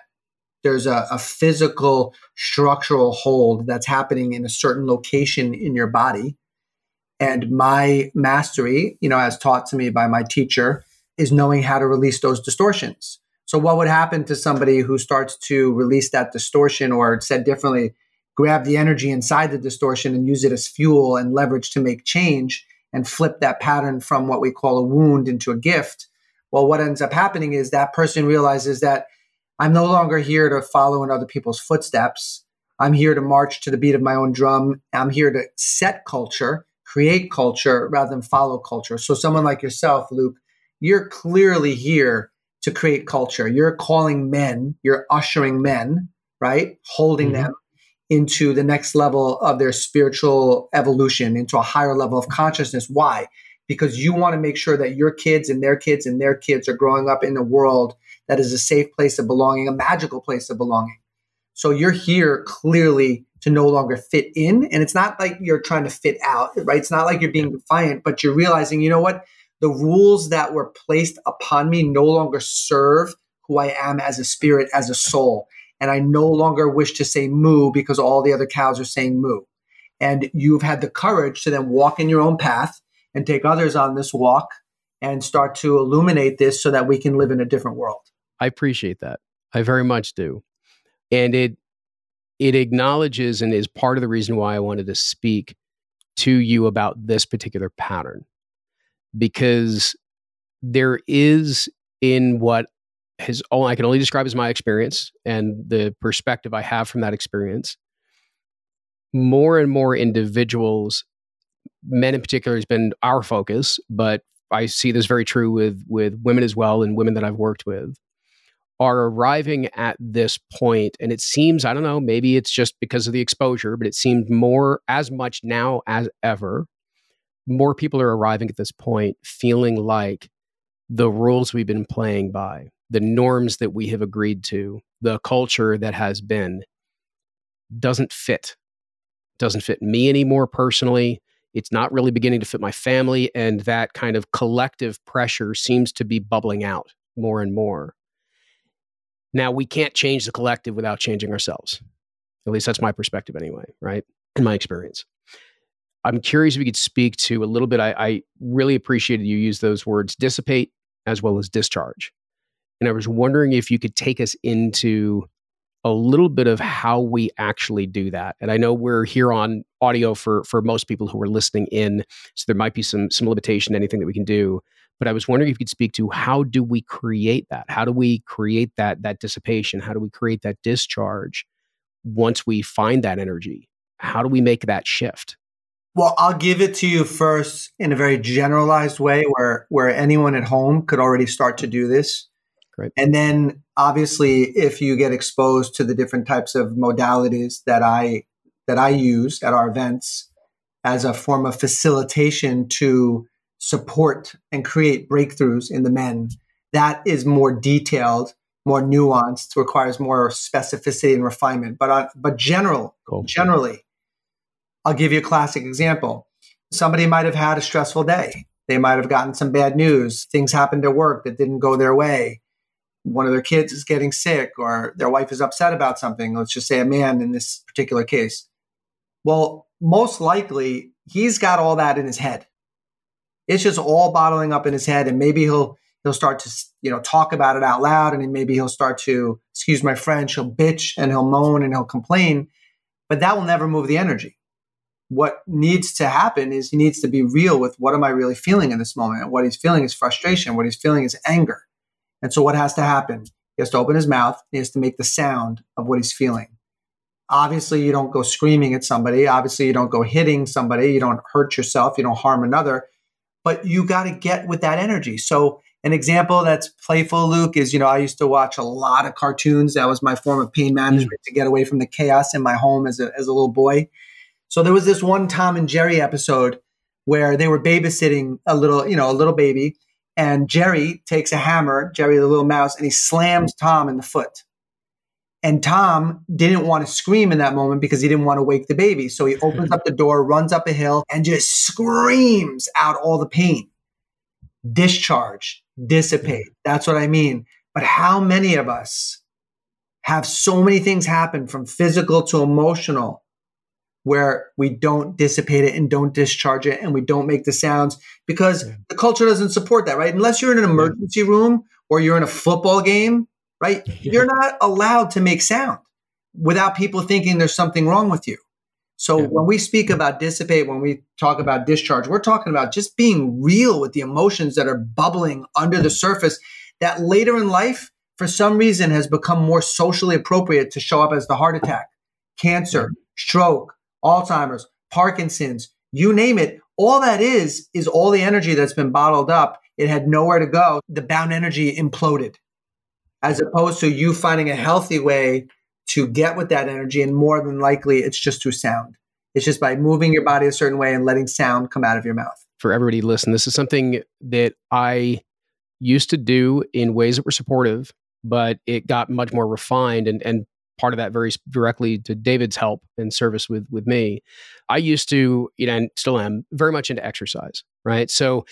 there's a, a physical structural hold that's happening in a certain location in your body. And my mastery, you know, as taught to me by my teacher, is knowing how to release those distortions. So, what would happen to somebody who starts to release that distortion, or said differently, grab the energy inside the distortion and use it as fuel and leverage to make change and flip that pattern from what we call a wound into a gift? Well, what ends up happening is that person realizes that I'm no longer here to follow in other people's footsteps. I'm here to march to the beat of my own drum. I'm here to set culture, create culture rather than follow culture. So, someone like yourself, Luke, you're clearly here to create culture. You're calling men, you're ushering men, right? Holding mm-hmm. them into the next level of their spiritual evolution, into a higher level of consciousness. Why? Because you want to make sure that your kids and their kids and their kids are growing up in a world that is a safe place of belonging, a magical place of belonging. So you're here clearly to no longer fit in. And it's not like you're trying to fit out, right? It's not like you're being defiant, but you're realizing, you know what? the rules that were placed upon me no longer serve who I am as a spirit, as a soul. And I no longer wish to say moo because all the other cows are saying moo. And you've had the courage to then walk in your own path and take others on this walk and start to illuminate this so that we can live in a different world. I appreciate that. I very much do. And it it acknowledges and is part of the reason why I wanted to speak to you about this particular pattern because there is in what has all I can only describe as my experience and the perspective I have from that experience. More and more individuals, men in particular, has been our focus, but I see this very true with with women as well and women that I've worked with are arriving at this point. and it seems i don't know maybe it's just because of the exposure but it seemed more as much now as ever more people are arriving at this point feeling like the rules we've been playing by, the norms that we have agreed to, the culture that has been doesn't fit. Doesn't fit me anymore personally. It's not really beginning to fit my family. And that kind of collective pressure seems to be bubbling out more and more. Now, we can't change the collective without changing ourselves. At least that's my perspective, anyway, right? In my experience. I'm curious if you could speak to a little bit. I, I really appreciated you use those words dissipate as well as discharge. And I was wondering if you could take us into a little bit of how we actually do that. And I know we're here on audio for for most people who are listening in, so there might be some some limitation anything that we can do. But I was wondering if you could speak to how do we create that? How do we create that that dissipation? How do we create that discharge once we find that energy? How do we make that shift? Well, I'll give it to you first in a very generalized way where where anyone at home could already start to do this. Great. And then obviously if you get exposed to the different types of modalities that I that I use at our events as a form of facilitation to support and create breakthroughs in the men, that is more detailed, more nuanced, requires more specificity and refinement. But on, but general, cool. generally, I'll give you a classic example. Somebody might have had a stressful day. They might have gotten some bad news. Things happened at work that didn't go their way. One of their kids is getting sick or their wife is upset about something. Let's just say a man in this particular case. Well, most likely he's got all that in his head. It's just all bottling up in his head and maybe he'll he'll start to you know talk about it out loud and maybe he'll start to excuse my french he'll bitch and he'll moan and he'll complain but that will never move the energy what needs to happen is he needs to be real with what am I really feeling in this moment? What he's feeling is frustration. What he's feeling is anger. And so what has to happen? He has to open his mouth. He has to make the sound of what he's feeling. Obviously, you don't go screaming at somebody. Obviously, you don't go hitting somebody. You don't hurt yourself. You don't harm another. But you got to get with that energy. So, an example that's playful, Luke, is you know, I used to watch a lot of cartoons. That was my form of pain management mm. to get away from the chaos in my home as a, as a little boy. So, there was this one Tom and Jerry episode where they were babysitting a little, you know, a little baby. And Jerry takes a hammer, Jerry the little mouse, and he slams Tom in the foot. And Tom didn't want to scream in that moment because he didn't want to wake the baby. So he opens up the door, runs up a hill, and just screams out all the pain. Discharge, dissipate. That's what I mean. But how many of us have so many things happen from physical to emotional where we don't dissipate it and don't discharge it and we don't make the sounds because yeah. the culture doesn't support that, right? Unless you're in an emergency room or you're in a football game, right? Yeah. You're not allowed to make sound without people thinking there's something wrong with you. So yeah. when we speak about dissipate, when we talk about discharge, we're talking about just being real with the emotions that are bubbling under the surface that later in life, for some reason, has become more socially appropriate to show up as the heart attack, cancer, stroke, Alzheimer's, Parkinson's, you name it. All that is, is all the energy that's been bottled up. It had nowhere to go. The bound energy imploded, as opposed to you finding a healthy way to get with that energy. And more than likely, it's just through sound. It's just by moving your body a certain way and letting sound come out of your mouth. For everybody listen, this is something that I used to do in ways that were supportive, but it got much more refined and, and part of that very directly to David's help and service with with me. I used to, you know, and still am very much into exercise, right? So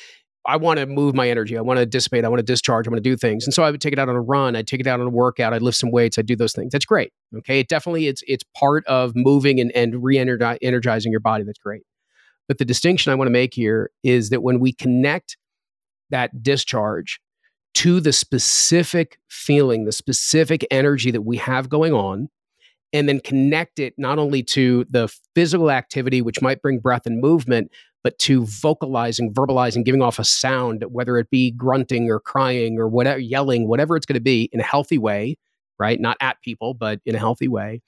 I want to move my energy. I want to dissipate. I want to discharge. I want to do things. And so I would take it out on a run. I'd take it out on a workout. I'd lift some weights. I'd do those things. That's great. Okay. It definitely it's it's part of moving and, and re-energizing your body. That's great. But the distinction I want to make here is that when we connect that discharge to the specific feeling, the specific energy that we have going on, and then connect it not only to the physical activity, which might bring breath and movement, but to vocalizing, verbalizing, giving off a sound, whether it be grunting or crying or whatever, yelling, whatever it's going to be in a healthy way, right? Not at people, but in a healthy way.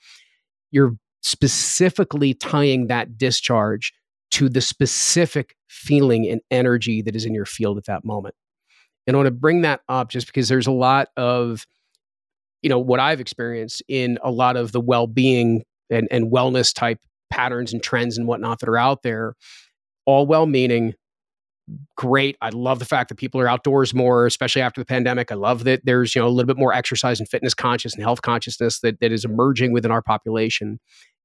You're specifically tying that discharge to the specific feeling and energy that is in your field at that moment. And I want to bring that up just because there's a lot of, you know, what I've experienced in a lot of the well being and, and wellness type patterns and trends and whatnot that are out there, all well meaning. Great. I love the fact that people are outdoors more, especially after the pandemic. I love that there's, you know, a little bit more exercise and fitness conscious and health consciousness that, that is emerging within our population.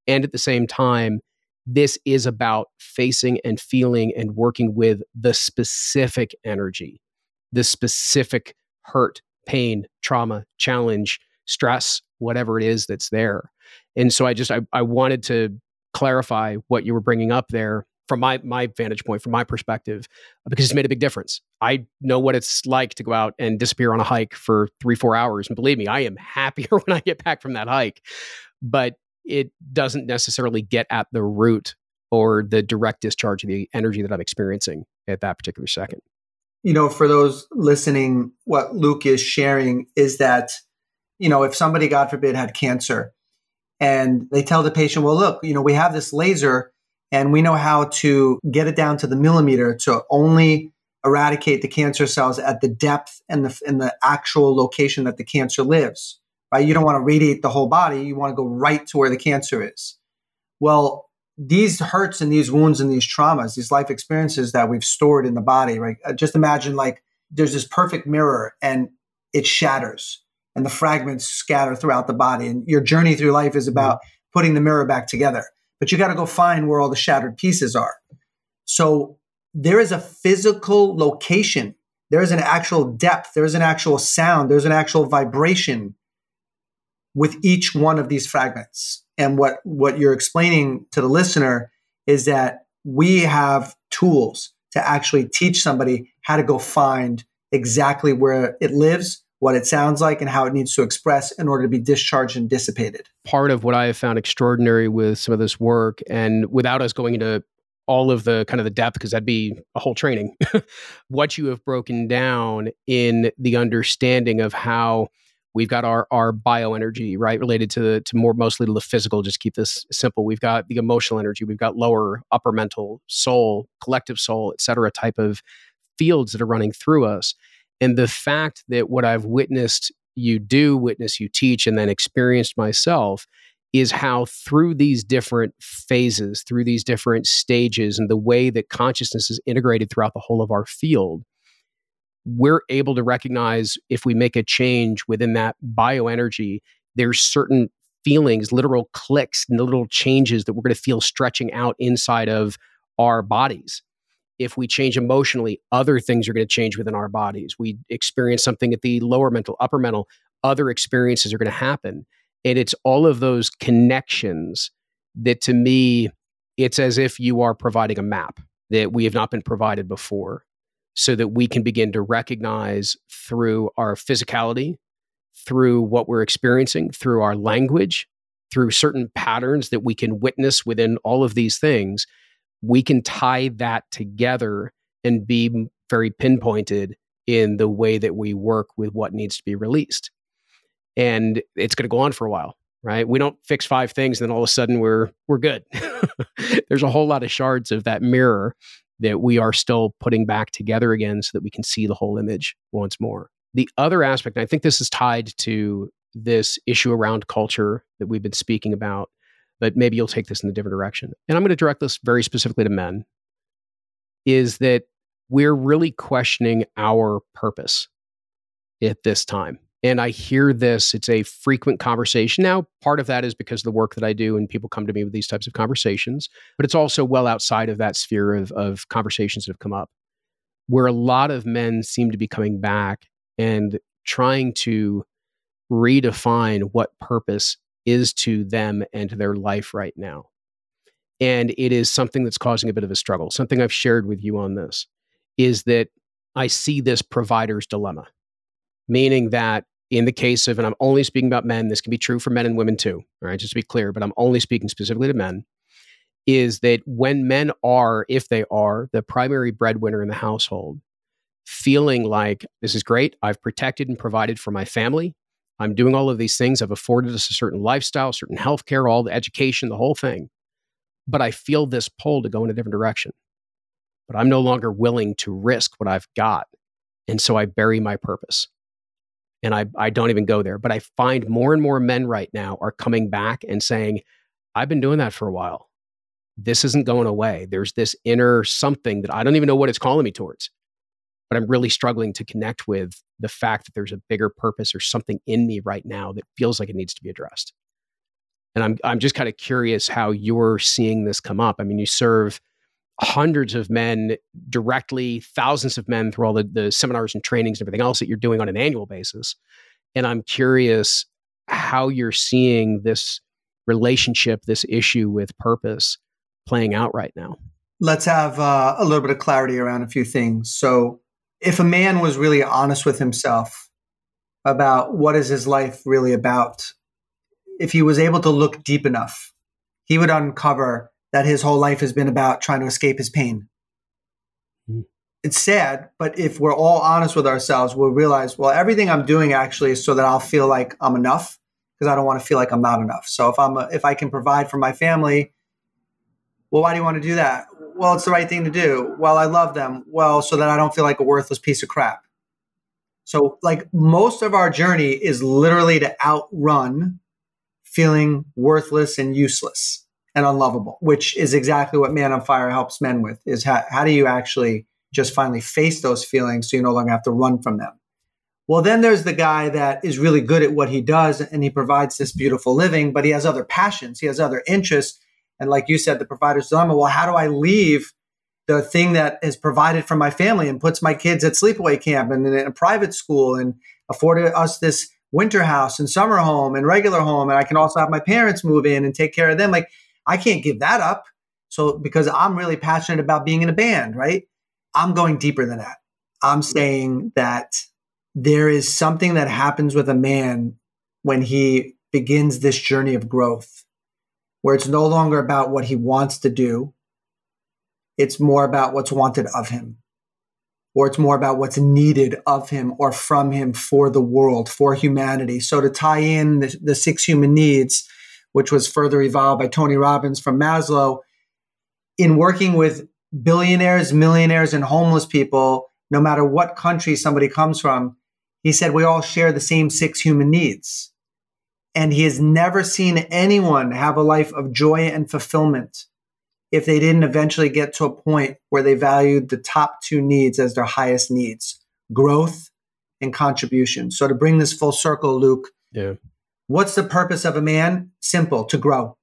And at the same time, this is about facing and feeling and working with the specific energy the specific hurt, pain, trauma, challenge, stress, whatever it is that's there. And so I just I, I wanted to clarify what you were bringing up there from my my vantage point, from my perspective, because it's made a big difference. I know what it's like to go out and disappear on a hike for three, four hours. And believe me, I am happier when I get back from that hike. But it doesn't necessarily get at the root or the direct discharge of the energy that I'm experiencing at that particular second you know, for those listening, what Luke is sharing is that, you know, if somebody, God forbid, had cancer and they tell the patient, well, look, you know, we have this laser and we know how to get it down to the millimeter to only eradicate the cancer cells at the depth and the, and the actual location that the cancer lives, right? You don't want to radiate the whole body. You want to go right to where the cancer is. Well, these hurts and these wounds and these traumas, these life experiences that we've stored in the body, right? Uh, just imagine like there's this perfect mirror and it shatters and the fragments scatter throughout the body. And your journey through life is about mm-hmm. putting the mirror back together. But you got to go find where all the shattered pieces are. So there is a physical location. There is an actual depth. There is an actual sound. There's an actual vibration with each one of these fragments. And what, what you're explaining to the listener is that we have tools to actually teach somebody how to go find exactly where it lives, what it sounds like, and how it needs to express in order to be discharged and dissipated. Part of what I have found extraordinary with some of this work, and without us going into all of the kind of the depth, because that'd be a whole training, what you have broken down in the understanding of how We've got our our bioenergy, right, related to to more mostly to the physical. Just keep this simple. We've got the emotional energy. We've got lower, upper mental, soul, collective soul, et cetera, type of fields that are running through us. And the fact that what I've witnessed you do, witness you teach, and then experienced myself is how through these different phases, through these different stages, and the way that consciousness is integrated throughout the whole of our field, we're able to recognize if we make a change within that bioenergy, there's certain feelings, literal clicks, and little changes that we're going to feel stretching out inside of our bodies. If we change emotionally, other things are going to change within our bodies. We experience something at the lower mental, upper mental, other experiences are going to happen. And it's all of those connections that to me, it's as if you are providing a map that we have not been provided before so that we can begin to recognize through our physicality, through what we're experiencing, through our language, through certain patterns that we can witness within all of these things, we can tie that together and be very pinpointed in the way that we work with what needs to be released. And it's going to go on for a while, right? We don't fix five things and then all of a sudden we're we're good. There's a whole lot of shards of that mirror that we are still putting back together again so that we can see the whole image once more. The other aspect, I think this is tied to this issue around culture that we've been speaking about, but maybe you'll take this in a different direction. And I'm going to direct this very specifically to men, is that we're really questioning our purpose at this time. And I hear this, it's a frequent conversation. Now, part of that is because of the work that I do and people come to me with these types of conversations, but it's also well outside of that sphere of, of conversations that have come up, where a lot of men seem to be coming back and trying to redefine what purpose is to them and to their life right now. And it is something that's causing a bit of a struggle. Something I've shared with you on this is that I see this provider's dilemma meaning that in the case of, and I'm only speaking about men, this can be true for men and women too, all right, just to be clear, but I'm only speaking specifically to men, is that when men are, if they are, the primary breadwinner in the household, feeling like this is great, I've protected and provided for my family, I'm doing all of these things, I've afforded us a certain lifestyle, certain healthcare, all the education, the whole thing, but I feel this pull to go in a different direction. But I'm no longer willing to risk what I've got. And so I bury my purpose and I, I don't even go there. But I find more and more men right now are coming back and saying, I've been doing that for a while. This isn't going away. There's this inner something that I don't even know what it's calling me towards, but I'm really struggling to connect with the fact that there's a bigger purpose or something in me right now that feels like it needs to be addressed. And I'm, I'm just kind of curious how you're seeing this come up. I mean, you serve hundreds of men directly, thousands of men through all the, the seminars and trainings and everything else that you're doing on an annual basis. And I'm curious how you're seeing this relationship, this issue with purpose playing out right now. Let's have uh, a little bit of clarity around a few things. So, if a man was really honest with himself about what is his life really about, if he was able to look deep enough, he would uncover that his whole life has been about trying to escape his pain. Mm. It's sad, but if we're all honest with ourselves, we'll realize, well, everything I'm doing actually is so that I'll feel like I'm enough because I don't want to feel like I'm not enough. So if I'm a, if I can provide for my family, well, why do you want to do that? Well, it's the right thing to do. Well, I love them. Well, so that I don't feel like a worthless piece of crap. So, like most of our journey is literally to outrun feeling worthless and useless and unlovable, which is exactly what Man on Fire helps men with is how, how do you actually just finally face those feelings so you no longer have to run from them. Well, then there's the guy that is really good at what he does and he provides this beautiful living, but he has other passions, he has other interests. And like you said, the provider's dilemma, well, how do I leave the thing that is provided for my family and puts my kids at sleepaway camp and in a private school and afforded us this winter house and summer home and regular home and I can also have my parents move in and take care of them like I can't give that up. So because I'm really passionate about being in a band, right? I'm going deeper than that. I'm saying that there is something that happens with a man when he begins this journey of growth where it's no longer about what he wants to do. It's more about what's wanted of him. or it's more about what's needed of him or from him for the world, for humanity. So to tie in the, the six human needs, which was further evolved by Tony Robbins from Maslow, in working with billionaires, millionaires, and homeless people, no matter what country somebody comes from, he said we all share the same six human needs. And he has never seen anyone have a life of joy and fulfillment if they didn't eventually get to a point where they valued the top two needs as their highest needs growth and contribution. So, to bring this full circle, Luke, yeah. What's the purpose of a man? Simple to grow.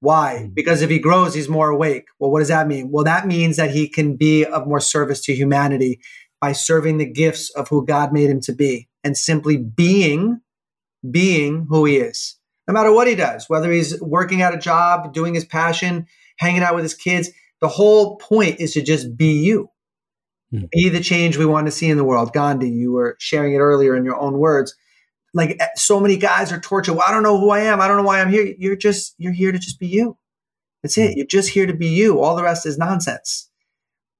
Why? Mm-hmm. Because if he grows, he's more awake. Well, what does that mean? Well, that means that he can be of more service to humanity by serving the gifts of who God made him to be and simply being, being who he is. No matter what he does, whether he's working at a job, doing his passion, hanging out with his kids, the whole point is to just be you. Mm-hmm. Be the change we want to see in the world. Gandhi, you were sharing it earlier in your own words like eh, so many guys are tortured. Well, I don't know who I am. I don't know why I'm here. You're just you're here to just be you. That's it. Hmm. You're just here to be you. All the rest is nonsense.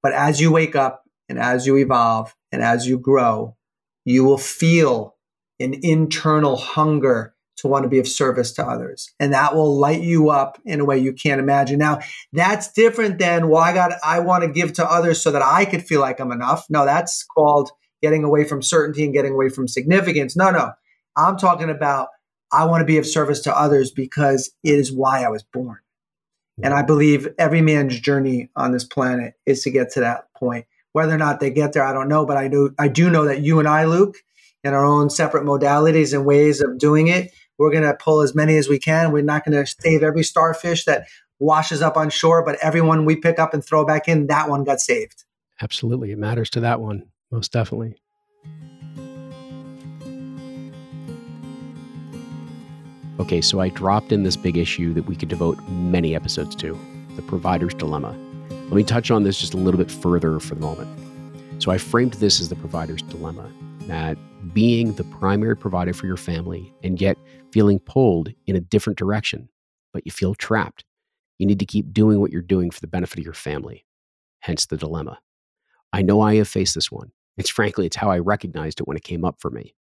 But as you wake up and as you evolve and as you grow, you will feel an internal hunger to want to be of service to others. And that will light you up in a way you can't imagine. Now, that's different than, well, I got I want to give to others so that I could feel like I'm enough. No, that's called getting away from certainty and getting away from significance. No, no. I'm talking about I want to be of service to others because it is why I was born. And I believe every man's journey on this planet is to get to that point. Whether or not they get there, I don't know, but I do I do know that you and I, Luke, in our own separate modalities and ways of doing it, we're going to pull as many as we can. We're not going to save every starfish that washes up on shore, but everyone we pick up and throw back in, that one got saved. Absolutely. It matters to that one, most definitely. Okay, so I dropped in this big issue that we could devote many episodes to the provider's dilemma. Let me touch on this just a little bit further for the moment. So I framed this as the provider's dilemma that being the primary provider for your family and yet feeling pulled in a different direction, but you feel trapped. You need to keep doing what you're doing for the benefit of your family. Hence the dilemma. I know I have faced this one. It's frankly, it's how I recognized it when it came up for me.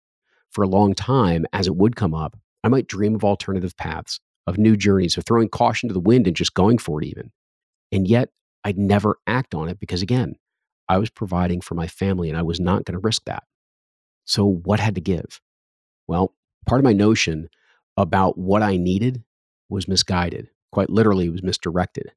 For a long time, as it would come up, I might dream of alternative paths, of new journeys, of throwing caution to the wind and just going for it, even. And yet, I'd never act on it because, again, I was providing for my family and I was not going to risk that. So, what had to give? Well, part of my notion about what I needed was misguided. Quite literally, it was misdirected.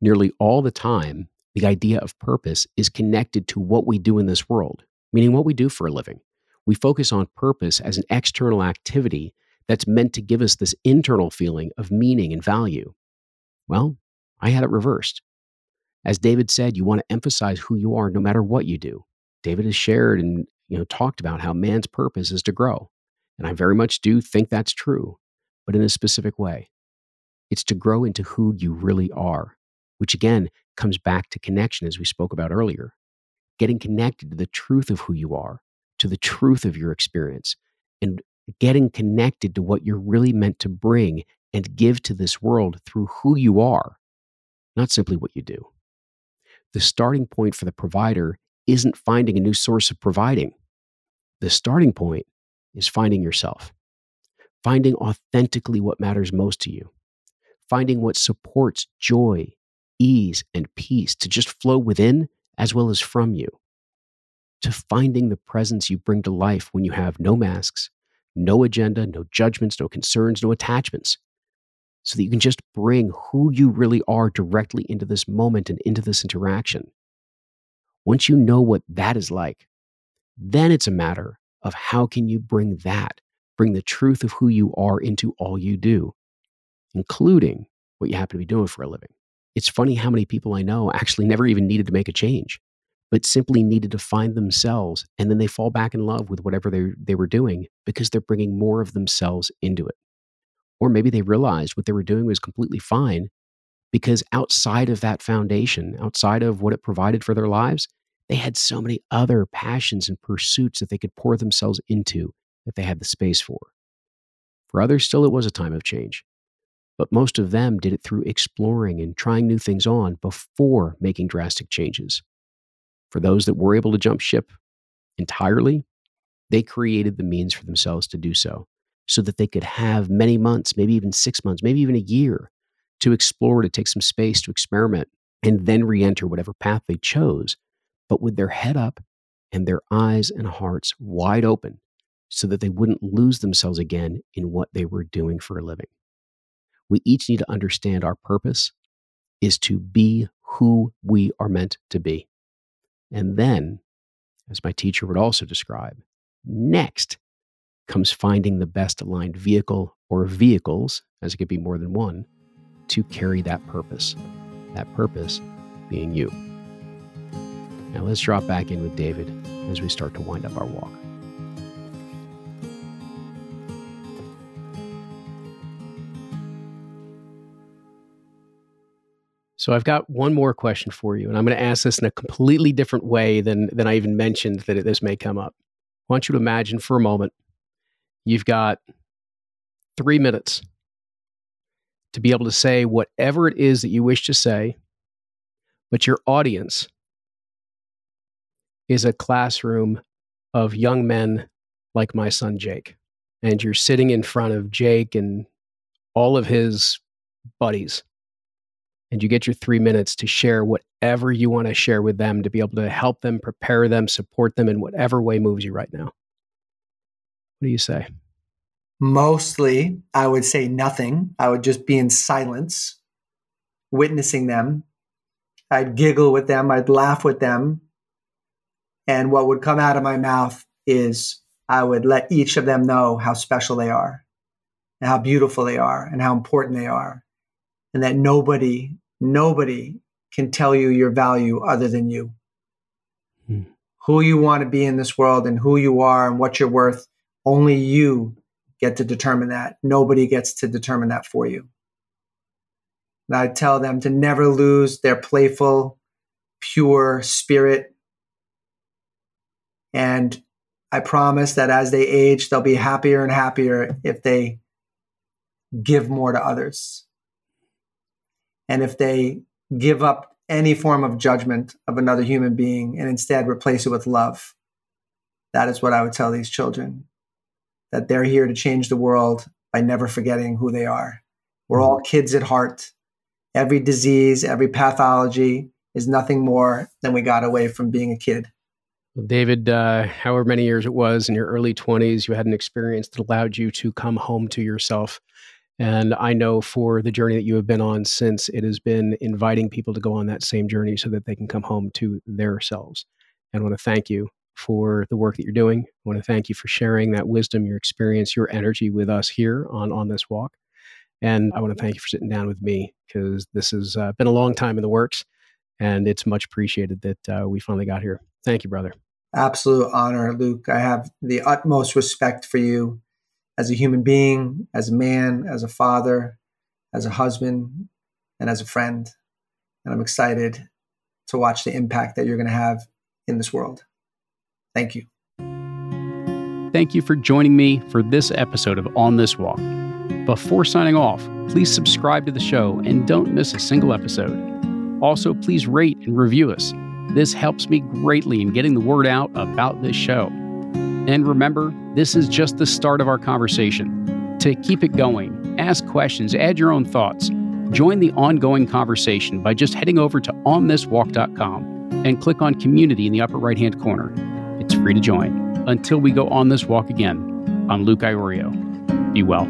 Nearly all the time, the idea of purpose is connected to what we do in this world, meaning what we do for a living. We focus on purpose as an external activity that's meant to give us this internal feeling of meaning and value. Well, I had it reversed. As David said, you want to emphasize who you are no matter what you do. David has shared and you know talked about how man's purpose is to grow. And I very much do think that's true, but in a specific way. It's to grow into who you really are, which again comes back to connection as we spoke about earlier. Getting connected to the truth of who you are, to the truth of your experience, and getting connected to what you're really meant to bring and give to this world through who you are, not simply what you do. The starting point for the provider isn't finding a new source of providing. The starting point is finding yourself, finding authentically what matters most to you, finding what supports joy, ease, and peace to just flow within as well as from you, to finding the presence you bring to life when you have no masks, no agenda, no judgments, no concerns, no attachments, so that you can just bring who you really are directly into this moment and into this interaction. Once you know what that is like, then it's a matter of how can you bring that, bring the truth of who you are into all you do, including what you happen to be doing for a living. It's funny how many people I know actually never even needed to make a change but simply needed to find themselves. And then they fall back in love with whatever they, they were doing because they're bringing more of themselves into it. Or maybe they realized what they were doing was completely fine because outside of that foundation, outside of what it provided for their lives, they had so many other passions and pursuits that they could pour themselves into that they had the space for. For others, still, it was a time of change. But most of them did it through exploring and trying new things on before making drastic changes. For those that were able to jump ship entirely, they created the means for themselves to do so, so that they could have many months, maybe even six months, maybe even a year to explore, to take some space, to experiment, and then re enter whatever path they chose, but with their head up and their eyes and hearts wide open so that they wouldn't lose themselves again in what they were doing for a living. We each need to understand our purpose is to be who we are meant to be. And then, as my teacher would also describe, next comes finding the best aligned vehicle or vehicles, as it could be more than one, to carry that purpose. That purpose being you. Now let's drop back in with David as we start to wind up our walk. So I've got one more question for you, and I'm going to ask this in a completely different way than than I even mentioned that it, this may come up. I want you to imagine for a moment you've got three minutes to be able to say whatever it is that you wish to say, but your audience is a classroom of young men like my son Jake. And you're sitting in front of Jake and all of his buddies and you get your three minutes to share whatever you want to share with them to be able to help them, prepare them, support them in whatever way moves you right now. What do you say? Mostly, I would say nothing. I would just be in silence, witnessing them. I'd giggle with them, I'd laugh with them. And what would come out of my mouth is I would let each of them know how special they are, and how beautiful they are, and how important they are and that nobody, nobody can tell you your value other than you. Hmm. Who you want to be in this world and who you are and what you're worth, only you get to determine that. Nobody gets to determine that for you. And I tell them to never lose their playful, pure spirit. And I promise that as they age, they'll be happier and happier if they give more to others and if they give up any form of judgment of another human being and instead replace it with love. That is what I would tell these children that they're here to change the world by never forgetting who they are. We're all kids at heart. Every disease, every pathology is nothing more than we got away from being a kid. Well, David, uh, however many years it was in your early 20s, you had an experience that allowed you to come home to yourself and I know for the journey that you have been on since, it has been inviting people to go on that same journey so that they can come home to their selves. And I want to thank you for the work that you're doing. I want to thank you for sharing that wisdom, your experience, your energy with us here on on this walk. And I want to thank you for sitting down with me because this has uh, been a long time in the works, and it's much appreciated that uh, we finally got here. Thank you, brother. Absolute honor, Luke. I have the utmost respect for you as a human being, as a man, as a father, as a husband, and as a friend. And I'm excited to watch the impact that you're going to have in this world. Thank you. Thank you for joining me for this episode of On This Walk. Before signing off, please subscribe to the show and don't miss a single episode. Also, please rate and review us. This helps me greatly in getting the word out about this show. And remember, this is just the start of our conversation. To keep it going, ask questions, add your own thoughts. Join the ongoing conversation by just heading over to onthiswalk.com and click on community in the upper right hand corner. It's free to join. Until we go on this walk again, I'm Luke Iorio. Be well.